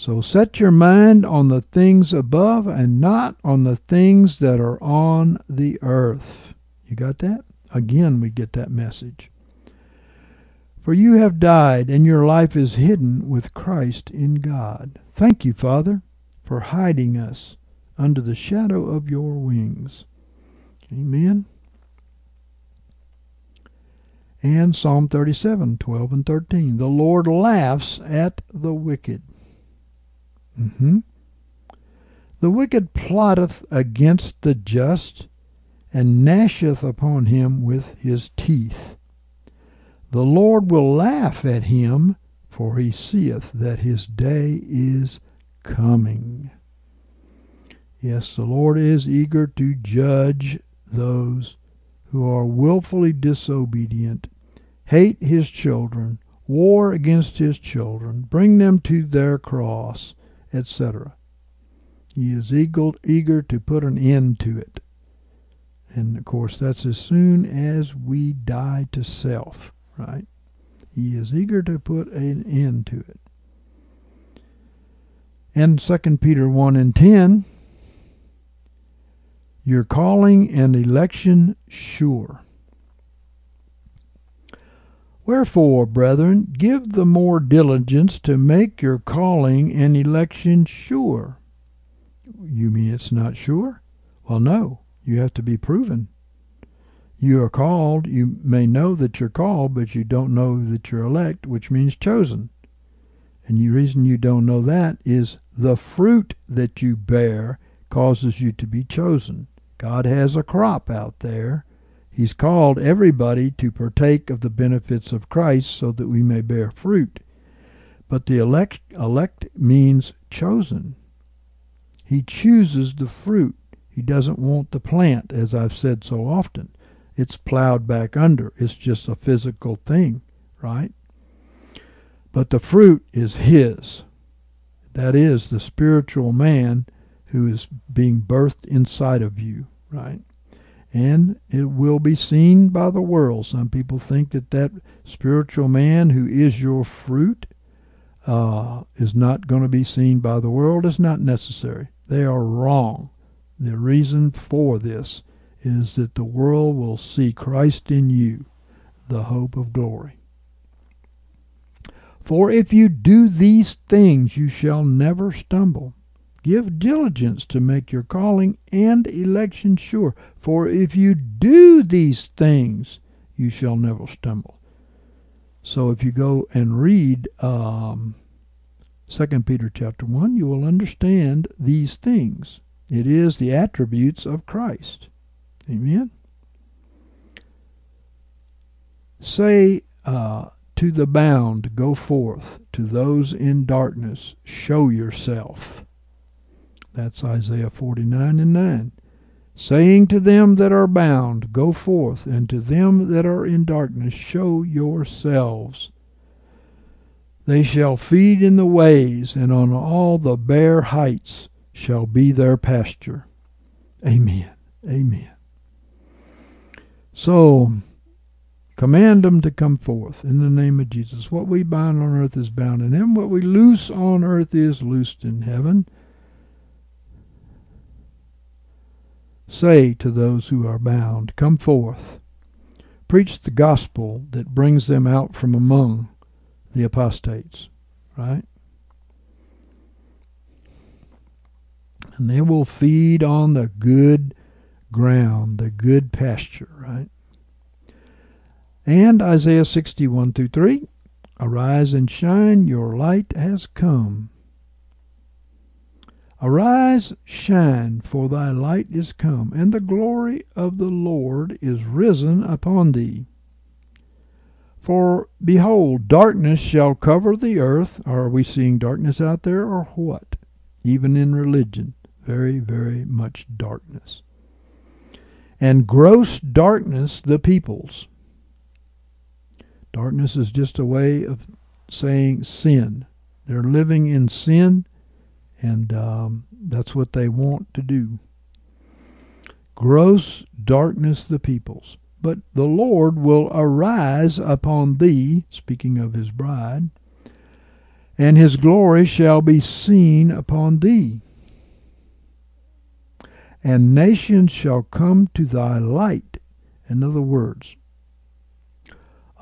So set your mind on the things above and not on the things that are on the earth. You got that? Again, we get that message. For you have died, and your life is hidden with Christ in God. Thank you, Father, for hiding us under the shadow of your wings. Amen. And Psalm 37, 12 and 13. The Lord laughs at the wicked Mm-hmm. The wicked plotteth against the just, and gnasheth upon him with his teeth. The Lord will laugh at him, for he seeth that his day is coming. Yes, the Lord is eager to judge those who are wilfully disobedient, hate his children, war against his children, bring them to their cross, etc. He is eager, to put an end to it. And of course, that's as soon as we die to self, right? He is eager to put an end to it. And 2 Peter 1 and 10, your calling and election sure. Wherefore, brethren, give the more diligence to make your calling and election sure. You mean it's not sure? Well, no. You have to be proven. You are called. You may know that you're called, but you don't know that you're elect, which means chosen. And the reason you don't know that is the fruit that you bear causes you to be chosen. God has a crop out there He's called everybody to partake of the benefits of Christ so that we may bear fruit. But the elect, elect means chosen. He chooses the fruit. He doesn't want the plant, as I've said so often. It's plowed back under. It's just a physical thing, right? But the fruit is His. That is the spiritual man who is being birthed inside of you, right? And it will be seen by the world. Some people think that that spiritual man who is your fruit uh, is not going to be seen by the world. Is not necessary. They are wrong. The reason for this is that the world will see Christ in you, the hope of glory. For if you do these things, you shall never stumble. Give diligence to make your calling and election sure. For if you do these things, you shall never stumble. So if you go and read um, 2 Peter chapter 1, you will understand these things. It is the attributes of Christ. Amen. Say uh, to the bound, Go forth. To those in darkness, show yourself. That's Isaiah 49 and 9. Saying to them that are bound, Go forth, and to them that are in darkness, show yourselves. They shall feed in the ways, and on all the bare heights shall be their pasture. Amen. Amen. So, Command them to come forth in the name of Jesus. What we bind on earth is bound in heaven. What we loose on earth is loosed in heaven. Say to those who are bound, Come forth. Preach the gospel that brings them out from among the apostates, right? And they will feed on the good ground, the good pasture, right? And Isaiah 61 through 3 Arise and shine, your light has come. Arise, shine, for thy light is come, and the glory of the Lord is risen upon thee. For behold, darkness shall cover the earth. Are we seeing darkness out there, or what? Even in religion, very, very much darkness. And gross darkness the peoples. Darkness is just a way of saying sin. They're living in sin, and um, that's what they want to do. Gross darkness the peoples. But the Lord will arise upon thee, speaking of his bride, and his glory shall be seen upon thee. And nations shall come to thy light. In other words,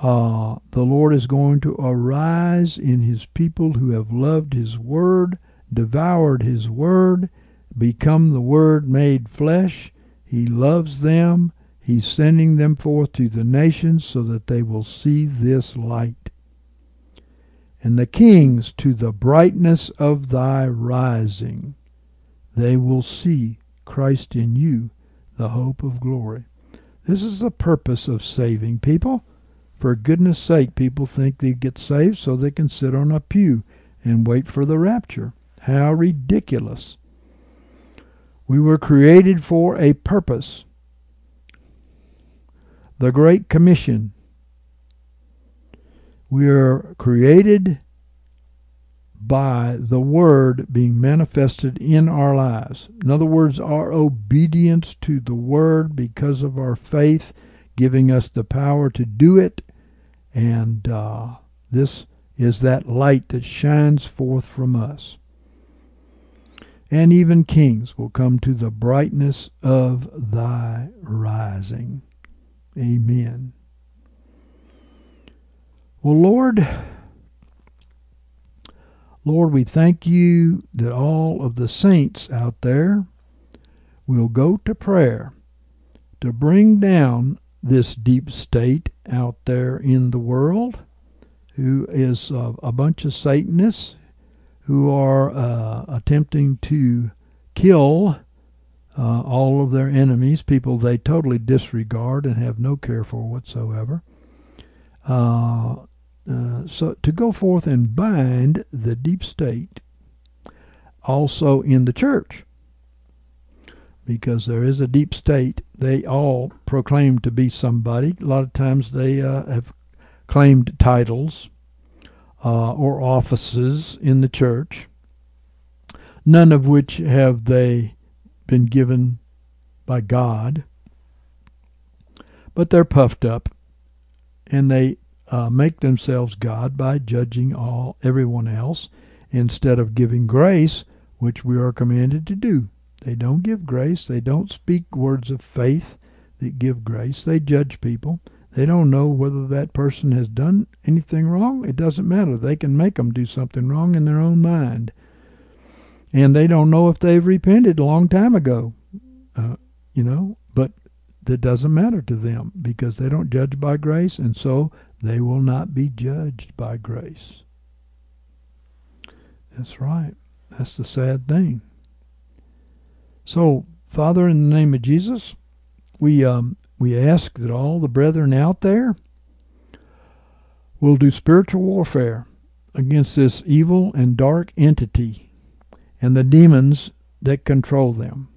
uh, the Lord is going to arise in his people who have loved his word, devoured his word, become the word made flesh. He loves them. He's sending them forth to the nations so that they will see this light. And the kings to the brightness of thy rising. They will see Christ in you, the hope of glory. This is the purpose of saving people. For goodness sake, people think they get saved so they can sit on a pew and wait for the rapture. How ridiculous. We were created for a purpose. The Great Commission. We are created by the Word being manifested in our lives. In other words, our obedience to the Word because of our faith, giving us the power to do it and uh, this is that light that shines forth from us. And even kings will come to the brightness of thy rising. Amen. Well, Lord, Lord, we thank you that all of the saints out there will go to prayer to bring down this deep state out there in the world who is a bunch of Satanists who are uh, attempting to kill uh, all of their enemies, people they totally disregard and have no care for whatsoever. Uh, uh, so to go forth and bind the deep state also in the church because there is a deep state. They all proclaim to be somebody. A lot of times they uh, have claimed titles uh, or offices in the church, none of which have they been given by God. But they're puffed up, and they uh, make themselves God by judging all everyone else instead of giving grace, which we are commanded to do. They don't give grace. They don't speak words of faith that give grace. They judge people. They don't know whether that person has done anything wrong. It doesn't matter. They can make them do something wrong in their own mind. And they don't know if they've repented a long time ago. Uh, you know, but that doesn't matter to them because they don't judge by grace, and so they will not be judged by grace. That's right. That's the sad thing. So, Father, in the name of Jesus, we um, we ask that all the brethren out there will do spiritual warfare against this evil and dark entity and the demons that control them.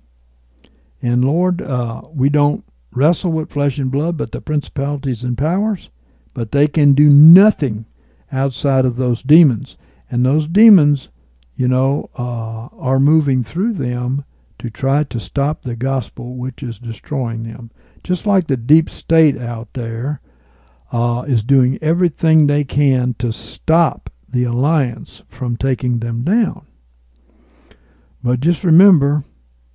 And Lord, uh, we don't wrestle with flesh and blood, but the principalities and powers, but they can do nothing outside of those demons. And those demons, you know, uh, are moving through them to try to stop the gospel which is destroying them. Just like the deep state out there, uh, is doing everything they can to stop the alliance from taking them down. But just remember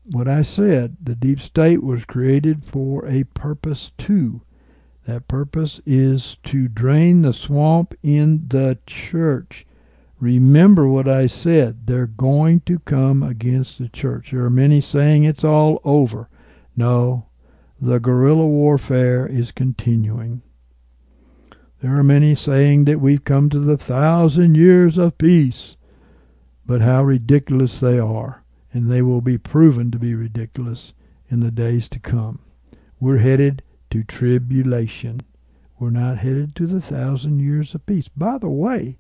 what I said the deep state was created for a purpose too. That purpose is to drain the swamp in the church. Remember what I said. They're going to come against the church. There are many saying it's all over. No, the guerrilla warfare is continuing. There are many saying that we've come to the thousand years of peace. But how ridiculous they are, and they will be proven to be ridiculous in the days to come. We're headed to tribulation. We're not headed to the thousand years of peace. By the way,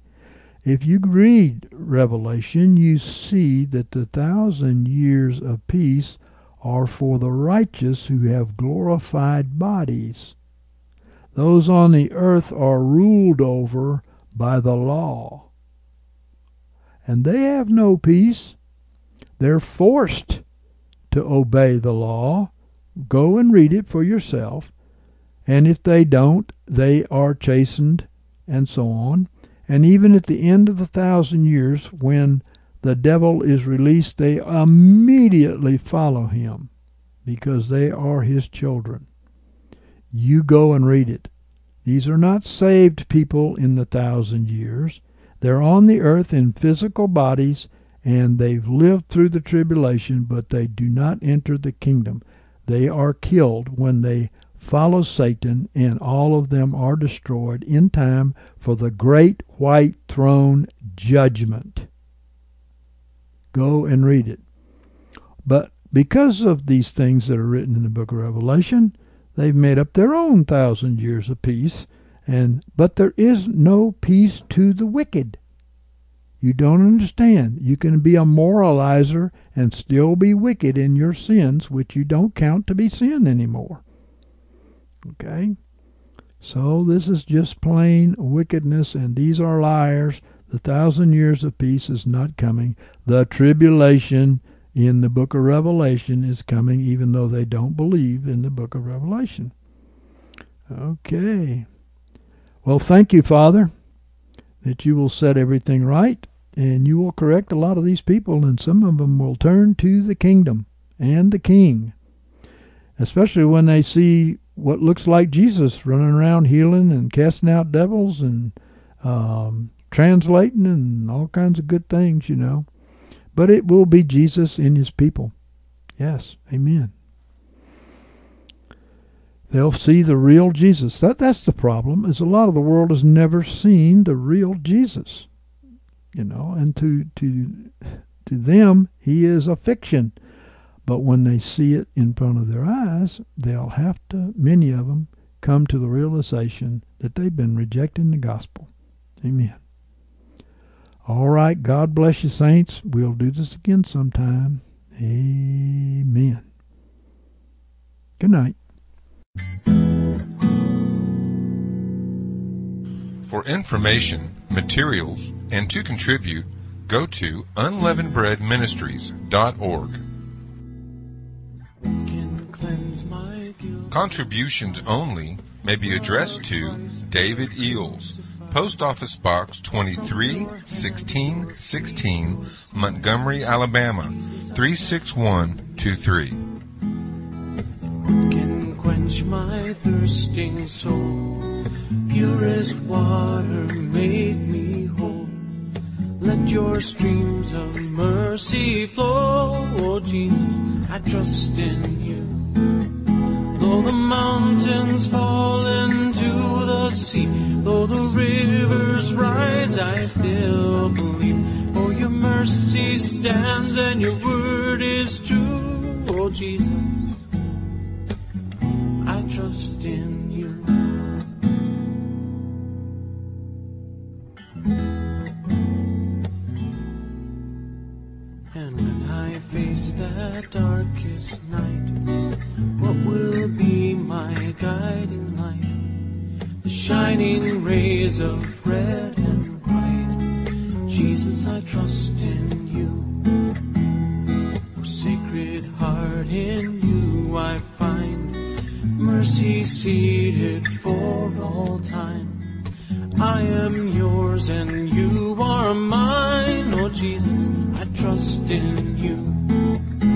if you read Revelation, you see that the thousand years of peace are for the righteous who have glorified bodies. Those on the earth are ruled over by the law. And they have no peace. They're forced to obey the law. Go and read it for yourself. And if they don't, they are chastened and so on. And even at the end of the thousand years, when the devil is released, they immediately follow him because they are his children. You go and read it. These are not saved people in the thousand years. They're on the earth in physical bodies and they've lived through the tribulation, but they do not enter the kingdom. They are killed when they follow Satan, and all of them are destroyed in time for the great white throne judgment. Go and read it. But because of these things that are written in the book of Revelation, they've made up their own thousand years of peace, and but there is no peace to the wicked. You don't understand. You can be a moralizer and still be wicked in your sins, which you don't count to be sin anymore. Okay? So this is just plain wickedness, and these are liars. The thousand years of peace is not coming. The tribulation in the book of Revelation is coming, even though they don't believe in the book of Revelation. Okay. Well, thank you, Father, that you will set everything right and you will correct a lot of these people, and some of them will turn to the kingdom and the king, especially when they see what looks like Jesus running around healing and casting out devils and um, translating and all kinds of good things, you know. But it will be Jesus and his people. Yes, amen. They'll see the real Jesus. That that's the problem. Is a lot of the world has never seen the real Jesus. You know, and to to to them he is a fiction. But when they see it in front of their eyes, they'll have to, many of them, come to the realization that they've been rejecting the gospel. Amen. All right. God bless you, saints. We'll do this again sometime. Amen. Good night. For information, materials, and to contribute, go to unleavenedbreadministries.org. can cleanse. Contributions only may be addressed to David Eells, Post Office Box 231616, Montgomery, Alabama 36123. can quench my thirsting soul. Purest water make me whole. Let your streams of mercy flow. Oh Jesus, I trust in you. Though the mountains fall into sea, though the rivers rise, I still believe. For your mercy stands and your word is true. Oh Jesus. I trust in you. And when I face that darkest night, what will be my guiding light? The shining rays of red and white. Jesus, I trust in you. Oh, sacred heart, in you I find mercy seated for all time. I am yours and you are mine. Oh Jesus, I trust in you.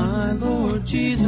my Lord Jesus.